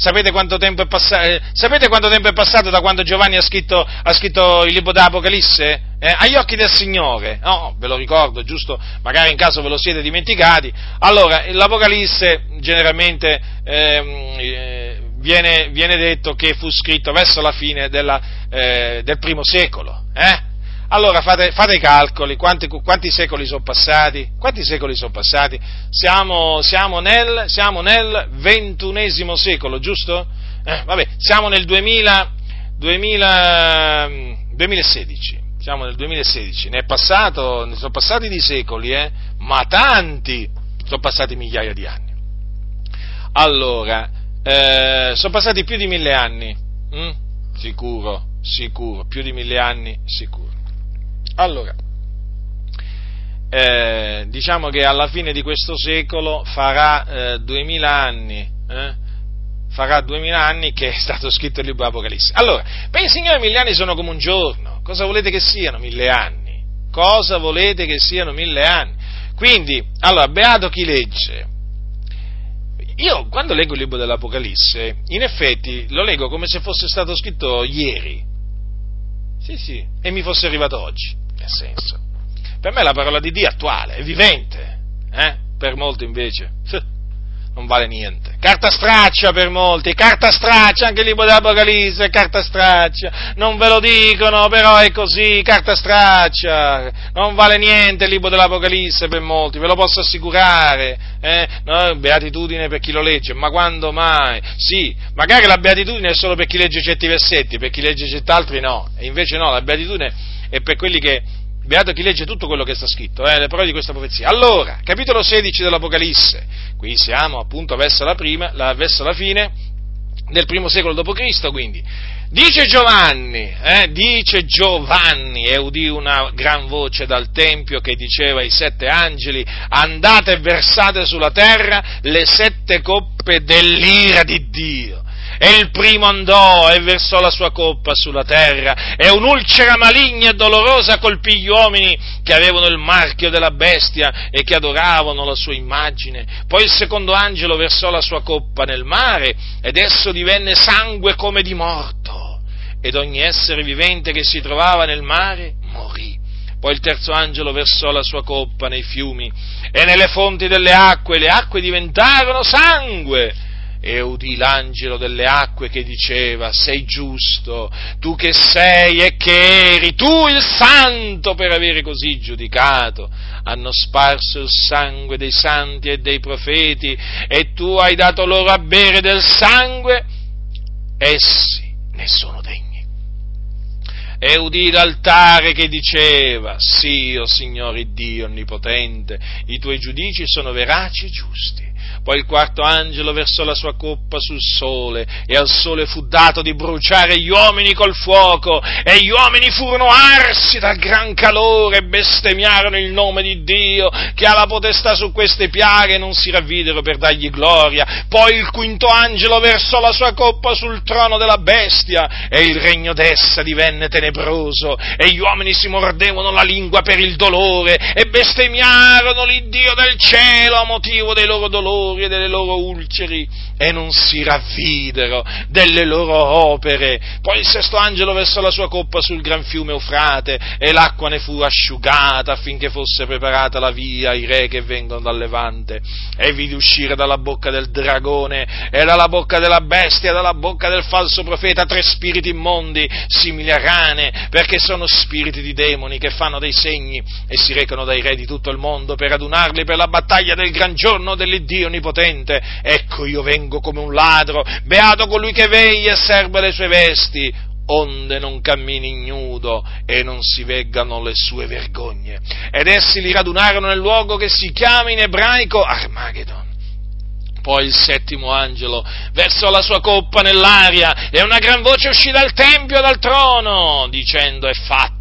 Sapete quanto, passato, eh, quanto tempo è passato da quando Giovanni ha scritto, ha scritto il libro dell'Apocalisse? Eh, agli occhi del Signore, no, ve lo ricordo, giusto, magari in caso ve lo siete dimenticati. Allora, l'Apocalisse generalmente ehm, eh, viene, viene, detto che fu scritto verso la fine della, eh, del primo secolo, eh? Allora fate, fate i calcoli, quanti, quanti, secoli sono passati? Quanti secoli sono passati? Siamo, siamo, nel, siamo nel, ventunesimo secolo, giusto? Eh, vabbè, siamo nel 2000, 2000, 2016, siamo nel 2016, ne, passato, ne sono passati di secoli, eh? ma tanti, sono passati migliaia di anni. Allora, eh, sono passati più di mille anni, hm? sicuro, sicuro, più di mille anni, sicuro. Allora, eh, diciamo che alla fine di questo secolo farà eh, duemila anni, eh? farà duemila anni che è stato scritto il libro Apocalisse. Allora, per il Signore mille anni sono come un giorno, cosa volete che siano mille anni? Cosa volete che siano mille anni? Quindi, allora, beato chi legge. Io quando leggo il libro dell'Apocalisse, in effetti lo leggo come se fosse stato scritto ieri. Sì, sì, e mi fosse arrivato oggi. Che senso? Per me la parola di Dio è attuale, è vivente, eh? Per molti invece non vale niente. Carta straccia per molti, carta straccia, anche il libro dell'Apocalisse è carta straccia, non ve lo dicono, però è così, carta straccia, non vale niente il libro dell'Apocalisse per molti, ve lo posso assicurare, eh? no, beatitudine per chi lo legge, ma quando mai? Sì, magari la beatitudine è solo per chi legge certi versetti, per chi legge certi altri no, e invece no, la beatitudine è per quelli che beato chi legge tutto quello che sta scritto, eh, le parole di questa profezia. Allora, capitolo 16 dell'Apocalisse, qui siamo appunto verso la, prima, la, verso la fine del primo secolo d.C., quindi. Dice Giovanni, eh, dice Giovanni, e udì una gran voce dal Tempio che diceva ai sette angeli, andate e versate sulla terra le sette coppe dell'ira di Dio e il primo andò e versò la sua coppa sulla terra, e un'ulcera maligna e dolorosa colpì gli uomini che avevano il marchio della bestia e che adoravano la sua immagine. Poi il secondo angelo versò la sua coppa nel mare, ed esso divenne sangue come di morto, ed ogni essere vivente che si trovava nel mare morì. Poi il terzo angelo versò la sua coppa nei fiumi e nelle fonti delle acque, le acque diventarono sangue e udì l'angelo delle acque che diceva, sei giusto, tu che sei e che eri, tu il santo per avere così giudicato. Hanno sparso il sangue dei santi e dei profeti e tu hai dato loro a bere del sangue, essi ne sono degni. E udì l'altare che diceva, sì, o oh Signore Dio Onnipotente, i tuoi giudici sono veraci e giusti poi il quarto angelo versò la sua coppa sul sole e al sole fu dato di bruciare gli uomini col fuoco e gli uomini furono arsi dal gran calore e bestemmiarono il nome di Dio che ha la potestà su queste piaghe e non si ravvidero per dargli gloria. Poi il quinto angelo versò la sua coppa sul trono della bestia e il regno d'essa divenne tenebroso e gli uomini si mordevano la lingua per il dolore e bestemmiarono l'Iddio del cielo a motivo dei loro dolori e delle loro ulceri e non si ravvidero delle loro opere. Poi il sesto angelo versò la sua coppa sul gran fiume Eufrate e l'acqua ne fu asciugata affinché fosse preparata la via ai re che vengono dal Levante e vidi uscire dalla bocca del dragone e dalla bocca della bestia e dalla bocca del falso profeta tre spiriti immondi simili a rane perché sono spiriti di demoni che fanno dei segni e si recano dai re di tutto il mondo per adunarli per la battaglia del gran giorno dell'Iddio onnipotente, ecco io vengo come un ladro, beato colui che veglia e serba le sue vesti, onde non cammini ignudo e non si veggano le sue vergogne. Ed essi li radunarono nel luogo che si chiama in ebraico Armageddon. Poi il settimo angelo versò la sua coppa nell'aria e una gran voce uscì dal tempio e dal trono, dicendo è fatto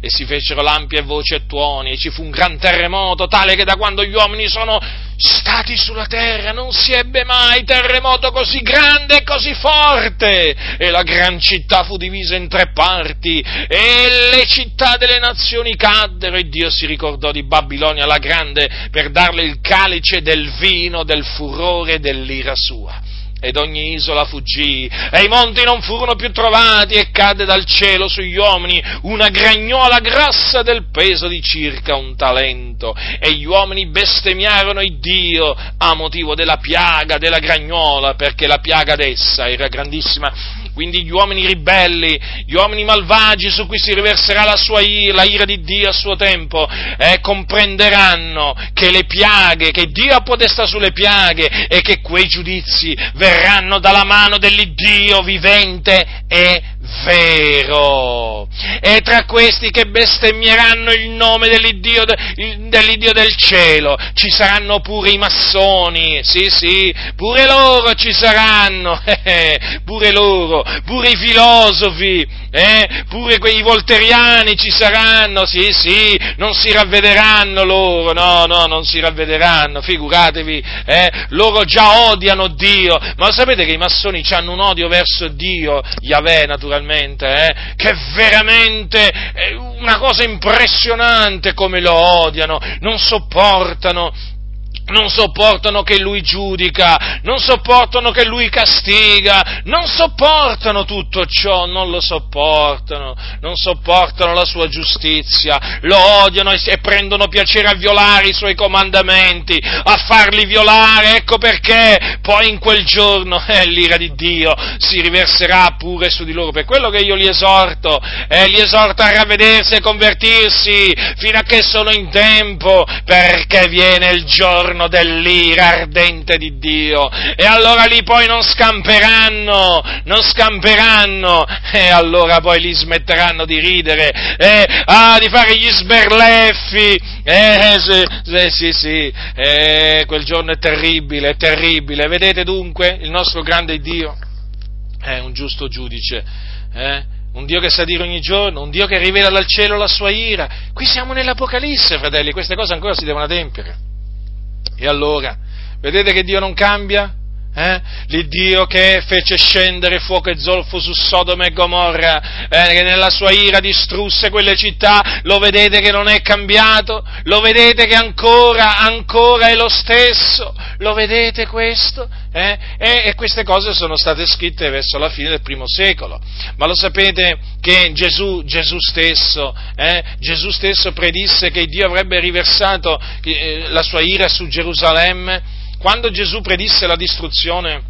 e si fecero lampi e voci e tuoni e ci fu un gran terremoto tale che da quando gli uomini sono stati sulla terra non si ebbe mai terremoto così grande e così forte. E la gran città fu divisa in tre parti e le città delle nazioni caddero e Dio si ricordò di Babilonia la grande per darle il calice del vino del furore dell'ira sua ed ogni isola fuggì, e i monti non furono più trovati, e cadde dal cielo sugli uomini una gragnola grassa del peso di circa un talento, e gli uomini bestemmiarono il Dio a motivo della piaga della gragnola, perché la piaga d'essa era grandissima quindi gli uomini ribelli, gli uomini malvagi su cui si riverserà la, sua la ira di Dio a suo tempo, eh, comprenderanno che le piaghe, che Dio ha potestà sulle piaghe e che quei giudizi verranno dalla mano dell'Iddio vivente e vero. E tra questi che bestemmieranno il nome dell'Iddio, dell'Iddio, del cielo. Ci saranno pure i massoni, sì sì, pure loro ci saranno, eh, pure loro, pure i filosofi, eh, pure quei volteriani ci saranno, sì sì, non si ravvederanno loro, no no, non si ravvederanno, figuratevi, eh, loro già odiano Dio, ma sapete che i massoni hanno un odio verso Dio, Yahweh naturalmente, naturalmente, eh, che è veramente eh, una cosa impressionante come lo odiano, non sopportano non sopportano che lui giudica, non sopportano che lui castiga, non sopportano tutto ciò, non lo sopportano, non sopportano la sua giustizia, lo odiano e, prendono piacere a violare i suoi comandamenti, a farli violare, ecco perché. Poi in quel giorno eh, l'ira di Dio si riverserà pure su di loro, per quello che io li esorto, eh, li esorto a ravvedersi e convertirsi fino a che sono in tempo, perché viene il giorno giorno dell'ira ardente di Dio. E allora lì poi non scamperanno, non scamperanno. E allora poi li smetteranno di ridere, eh, ah, di fare gli sberleffi, eh, sì, sì, sì. Eh, quel giorno è terribile, è terribile, vedete dunque il nostro grande Dio? È un giusto giudice, eh? un Dio che sa dire ogni giorno, un Dio che rivela dal cielo la sua ira. Qui siamo nell'Apocalisse, fratelli, queste cose ancora si devono adempiere. E allora, vedete che Dio non cambia? Eh? L'Iddio che fece scendere fuoco e zolfo su Sodoma e Gomorra, eh, che nella sua ira distrusse quelle città, lo vedete che non è cambiato? Lo vedete che ancora, ancora è lo stesso? Lo vedete questo? Eh? E, e, queste cose sono state scritte verso la fine del primo secolo. Ma lo sapete che Gesù, Gesù, stesso, eh? Gesù stesso, predisse che Dio avrebbe riversato eh, la sua ira su Gerusalemme? Quando Gesù predisse la distruzione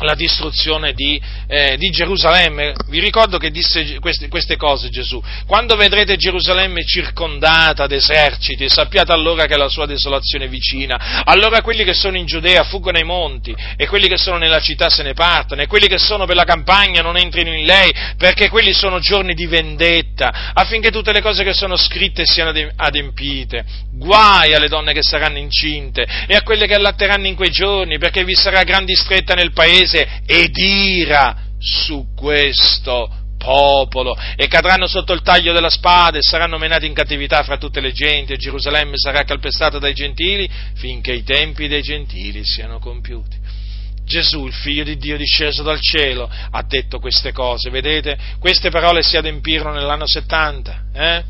la distruzione di, eh, di, Gerusalemme. Vi ricordo che disse queste, queste, cose Gesù. Quando vedrete Gerusalemme circondata d'eserciti, sappiate allora che la sua desolazione è vicina. Allora quelli che sono in Giudea fuggono ai monti e quelli che sono nella città se ne partono e quelli che sono per la campagna non entrino in lei perché quelli sono giorni di vendetta affinché tutte le cose che sono scritte siano adempite. Guai alle donne che saranno incinte e a quelle che allatteranno in quei giorni perché vi sarà gran distretta nel paese paese ed ira su questo popolo e cadranno sotto il taglio della spada e saranno menati in cattività fra tutte le genti e Gerusalemme sarà calpestata dai gentili finché i tempi dei gentili siano compiuti. Gesù, il figlio di Dio disceso dal cielo, ha detto queste cose, vedete? Queste parole si adempirono nell'anno 70, eh?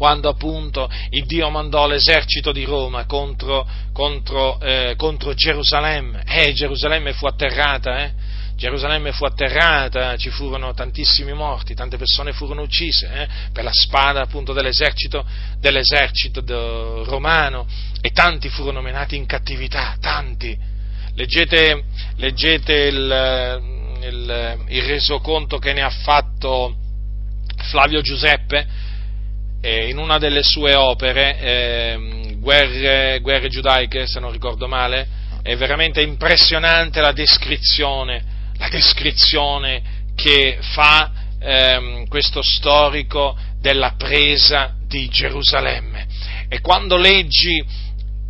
Quando appunto il Dio mandò l'esercito di Roma contro, contro, eh, contro Gerusalemme. Eh, Gerusalemme fu atterrata, eh? Gerusalemme fu atterrata, ci furono tantissimi morti, tante persone furono uccise eh, per la spada appunto dell'esercito, dell'esercito romano e tanti furono menati in cattività, tanti. Leggete, leggete il, il, il resoconto che ne ha fatto Flavio Giuseppe eh, in una delle sue opere, eh, guerre, guerre, giudaiche, se non ricordo male, è veramente impressionante la descrizione, la descrizione che fa ehm, questo storico della presa di Gerusalemme. E quando leggi,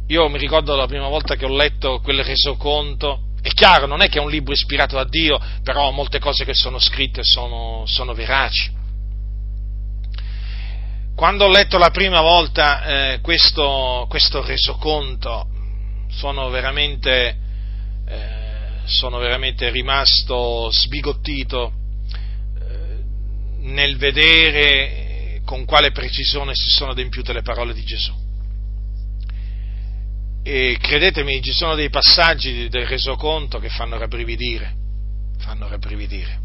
io mi ricordo la prima volta che ho letto quel resoconto, è chiaro, non è che è un libro ispirato da Dio, però molte cose che sono scritte sono, sono veraci quando ho letto la prima volta eh, questo, questo, resoconto sono veramente, eh, sono veramente rimasto sbigottito eh, nel vedere con quale precisione si sono adempiute le parole di Gesù. E credetemi, ci sono dei passaggi del resoconto che fanno rabbrividire, fanno rabbrividire,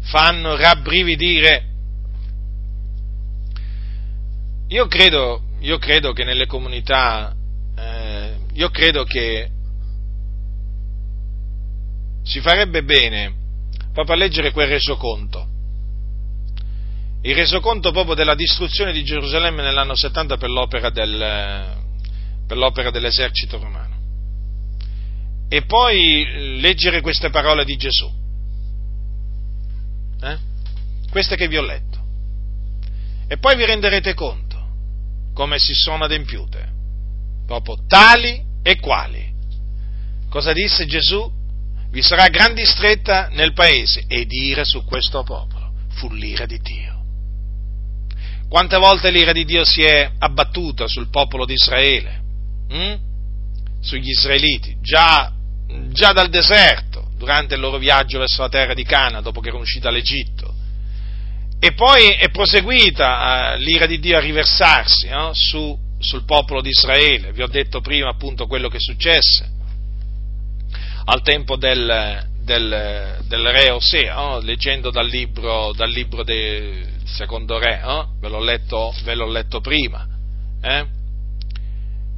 fanno rabbrividire Io credo, io credo che nelle comunità, eh, io credo che si farebbe bene proprio a leggere quel resoconto. Il resoconto proprio della distruzione di Gerusalemme nell'anno 70 per l'opera, del, per l'opera dell'esercito romano. E poi leggere queste parole di Gesù. Eh? Queste che vi ho letto. E poi vi renderete conto come si sono adempiute. Proprio tali e quali. Cosa disse Gesù? Vi sarà gran distretta nel paese ed ira su questo popolo. Fu l'ira di Dio. Quante volte l'ira di Dio si è abbattuta sul popolo di Israele? Hm? Sugli israeliti, già, già dal deserto, durante il loro viaggio verso la terra di Cana, dopo che erano usciti dall'Egitto e poi è proseguita eh, l'ira di Dio a riversarsi no? Su, sul popolo di Israele. Vi ho detto prima appunto quello che successe al tempo del, del, del re Osea, no? leggendo dal libro, dal libro del secondo re, no? ve, l'ho letto, ve, l'ho letto, prima. Eh?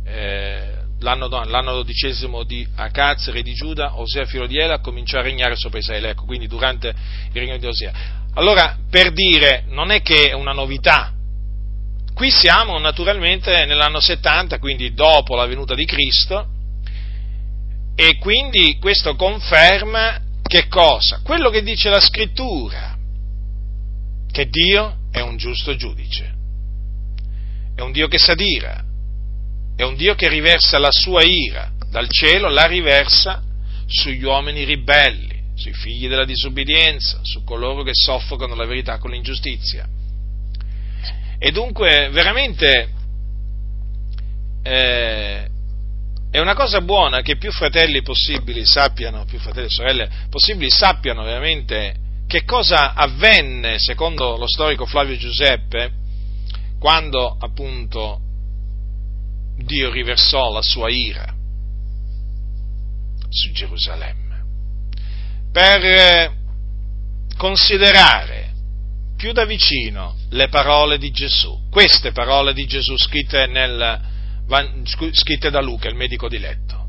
Eh, l'anno, l'anno, dodicesimo di Acaz, re di Giuda, Osea figlio di Ela, cominciò a regnare sopra Israele, ecco, quindi durante il regno di Osea. Allora, per dire, non è che è una novità. Qui siamo naturalmente nell'anno 70, quindi dopo la venuta di Cristo, e quindi questo conferma che cosa? Quello che dice la scrittura, che Dio è un giusto giudice, è un Dio che s'adira, è un Dio che riversa la sua ira dal cielo, la riversa sugli uomini ribelli sui figli della disubbidienza, su coloro che soffocano la verità con l'ingiustizia. E dunque veramente eh, è una cosa buona che più fratelli possibili sappiano, più fratelli e sorelle possibili sappiano veramente che cosa avvenne, secondo lo storico Flavio Giuseppe, quando appunto Dio riversò la sua ira su Gerusalemme per eh, considerare più da vicino le parole di Gesù, queste parole di Gesù scritte, nel, scritte da Luca, il medico di letto.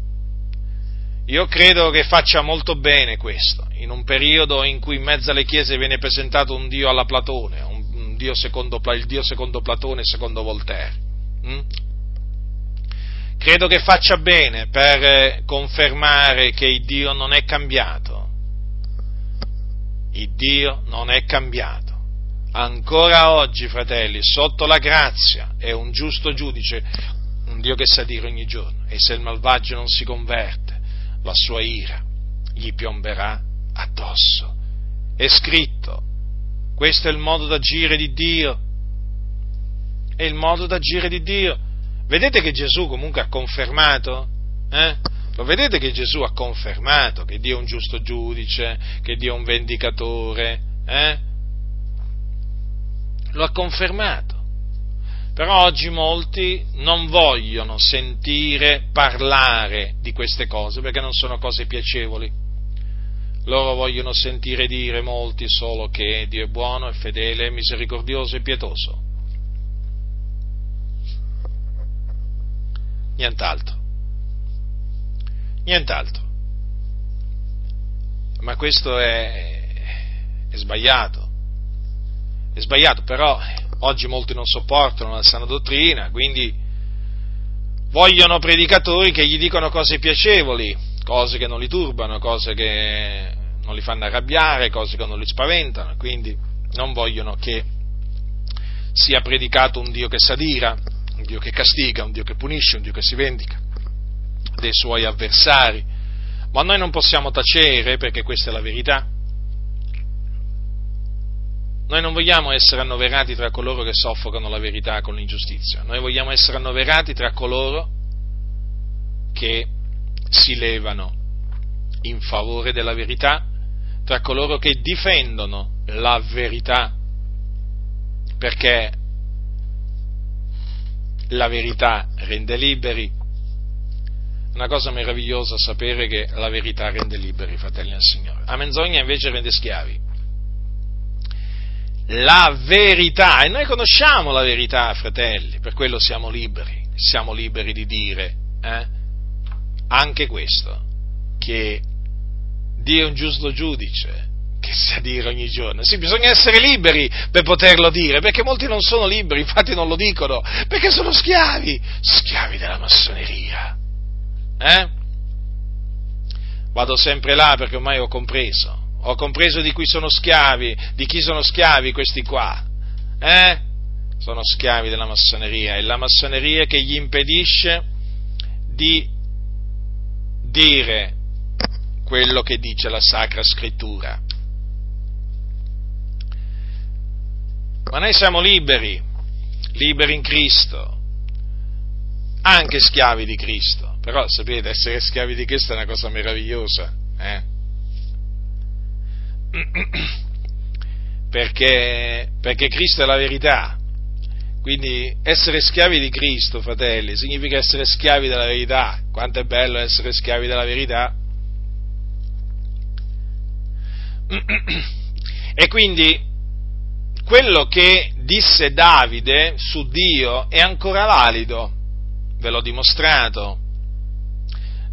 Io credo che faccia molto bene questo, in un periodo in cui in mezzo alle chiese viene presentato un Dio alla Platone, un Dio secondo, il Dio secondo Platone e secondo Voltaire. Hm? Credo che faccia bene per eh, confermare che il Dio non è cambiato, il Dio non è cambiato. Ancora oggi, fratelli, sotto la grazia è un giusto giudice, un Dio che sa dire ogni giorno, e se il malvagio non si converte, la sua ira gli piomberà addosso. È scritto, questo è il modo d'agire di Dio, è il modo d'agire di Dio. Vedete che Gesù comunque ha confermato? Eh? Lo vedete che Gesù ha confermato che Dio è un giusto giudice, che Dio è un vendicatore, eh? Lo ha confermato. Però oggi molti non vogliono sentire parlare di queste cose perché non sono cose piacevoli. Loro vogliono sentire dire molti solo che Dio è buono, è fedele, misericordioso e pietoso. Nient'altro nient'altro. Ma questo è, è sbagliato, è sbagliato, però oggi molti non sopportano la sana dottrina, quindi vogliono predicatori che gli dicono cose piacevoli, cose che non li turbano, cose che non li fanno arrabbiare, cose che non li spaventano, quindi non vogliono che sia predicato un Dio che s'adira, un Dio che castiga, un Dio che punisce, un Dio che si vendica dei suoi avversari. Ma noi non possiamo tacere perché questa è la verità. Noi non vogliamo essere annoverati tra coloro che soffocano la verità con l'ingiustizia, noi vogliamo essere annoverati tra coloro che si levano in favore della verità, tra coloro che difendono la verità, perché la verità rende liberi, una cosa meravigliosa sapere che la verità rende liberi, fratelli del Signore. La menzogna invece rende schiavi. La verità, e noi conosciamo la verità, fratelli, per quello siamo liberi, siamo liberi di dire eh, anche questo, che Dio è un giusto giudice, che sia dire ogni giorno. Sì, bisogna essere liberi per poterlo dire, perché molti non sono liberi, infatti non lo dicono, perché sono schiavi, schiavi della massoneria. Eh? Vado sempre là perché ormai ho compreso, ho compreso di cui sono schiavi, di chi sono schiavi questi qua. Eh? Sono schiavi della massoneria, è la massoneria che gli impedisce di dire quello che dice la Sacra Scrittura. Ma noi siamo liberi, liberi in Cristo, anche schiavi di Cristo. Però sapete, essere schiavi di Cristo è una cosa meravigliosa. Eh? Perché, perché Cristo è la verità. Quindi essere schiavi di Cristo, fratelli, significa essere schiavi della verità. Quanto è bello essere schiavi della verità. E quindi quello che disse Davide su Dio è ancora valido, ve l'ho dimostrato,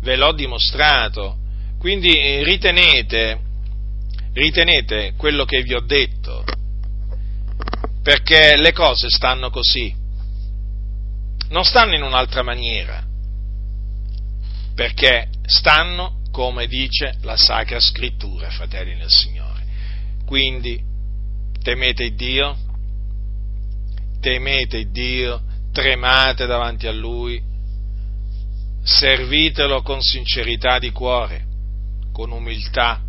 ve l'ho dimostrato, quindi ritenete, ritenete quello che vi ho detto, perché le cose stanno così, non stanno in un'altra maniera, perché stanno come dice la Sacra Scrittura, fratelli nel Signore. Quindi temete Dio, temete Dio, tremate davanti a Lui, servitelo con sincerità di cuore, con umiltà,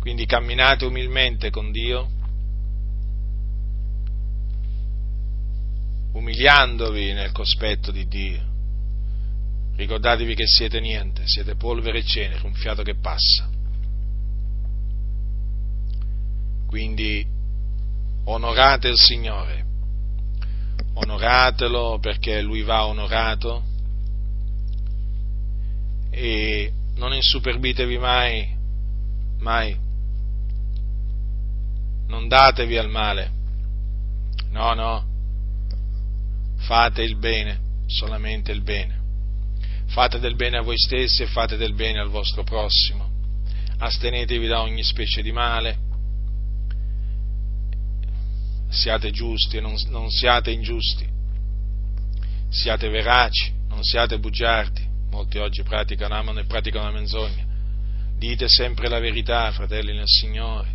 quindi camminate umilmente con Dio umiliandovi nel cospetto di Dio. Ricordatevi che siete niente, siete polvere e cenere, un fiato che passa. Quindi onorate il Signore, onoratelo perché Lui va onorato e non insuperbitevi mai, mai, non datevi al male, no, no, fate il bene, solamente il bene. Fate del bene a voi stessi e fate del bene al vostro prossimo. Astenetevi da ogni specie di male. Siate giusti e non, non siate ingiusti. Siate veraci, non siate bugiardi. Molti oggi praticano, amano e praticano la menzogna. Dite sempre la verità, fratelli nel Signore.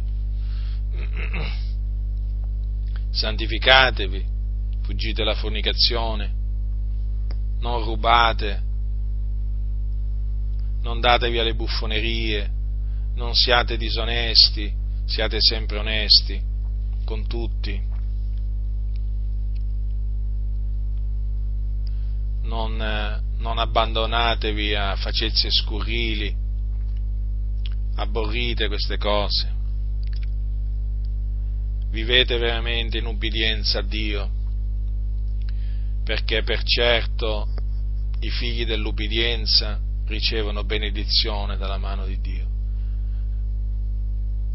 Santificatevi, fuggite la fornicazione, non rubate, non datevi alle buffonerie, non siate disonesti, siate sempre onesti con tutti. Non, non abbandonatevi a facezie scurrili, abborrite queste cose, vivete veramente in ubbidienza a Dio perché per certo i figli dell'ubbidienza ricevono benedizione dalla mano di Dio.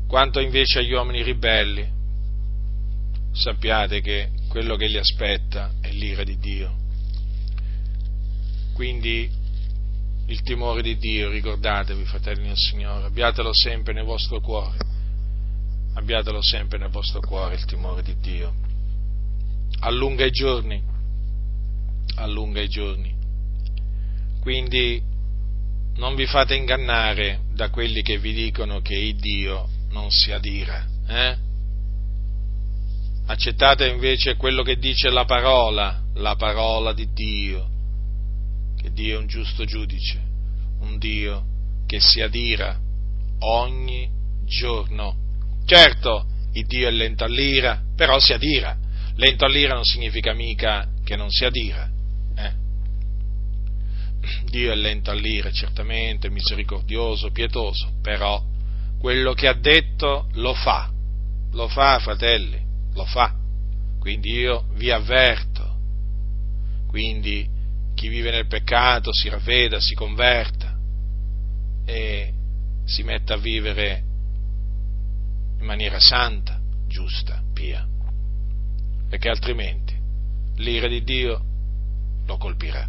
Quanto invece agli uomini ribelli, sappiate che quello che li aspetta è l'ira di Dio. Quindi il timore di Dio, ricordatevi, fratelli del Signore, abbiatelo sempre nel vostro cuore, abbiatelo sempre nel vostro cuore il timore di Dio. Allunga i giorni allunga i giorni. Quindi non vi fate ingannare da quelli che vi dicono che il Dio non si adira. Eh? Accettate invece quello che dice la parola, la parola di Dio, che Dio è un giusto giudice, un Dio che si adira ogni giorno. Certo, il Dio è lento all'ira, però si adira. Lento all'ira non significa mica che non si adira, Dio è lento all'ira, certamente, misericordioso, pietoso, però quello che ha detto lo fa, lo fa, fratelli, lo fa. Quindi io vi avverto, quindi chi vive nel peccato si ravveda, si converta e si metta a vivere in maniera santa, giusta, pia, perché altrimenti l'ira di Dio lo colpirà.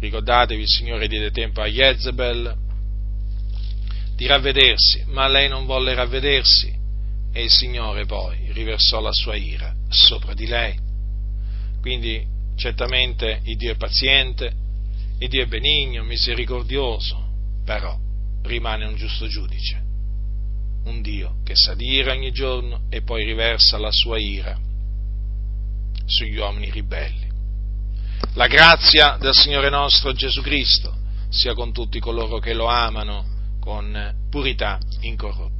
Ricordatevi, il Signore diede tempo a Jezebel di ravvedersi, ma lei non volle ravvedersi e il Signore poi riversò la sua ira sopra di lei. Quindi certamente il Dio è paziente, il Dio è benigno, misericordioso, però rimane un giusto giudice, un Dio che sa dire ogni giorno e poi riversa la sua ira sugli uomini ribelli. La grazia del Signore nostro Gesù Cristo sia con tutti coloro che lo amano con purità incorrotta.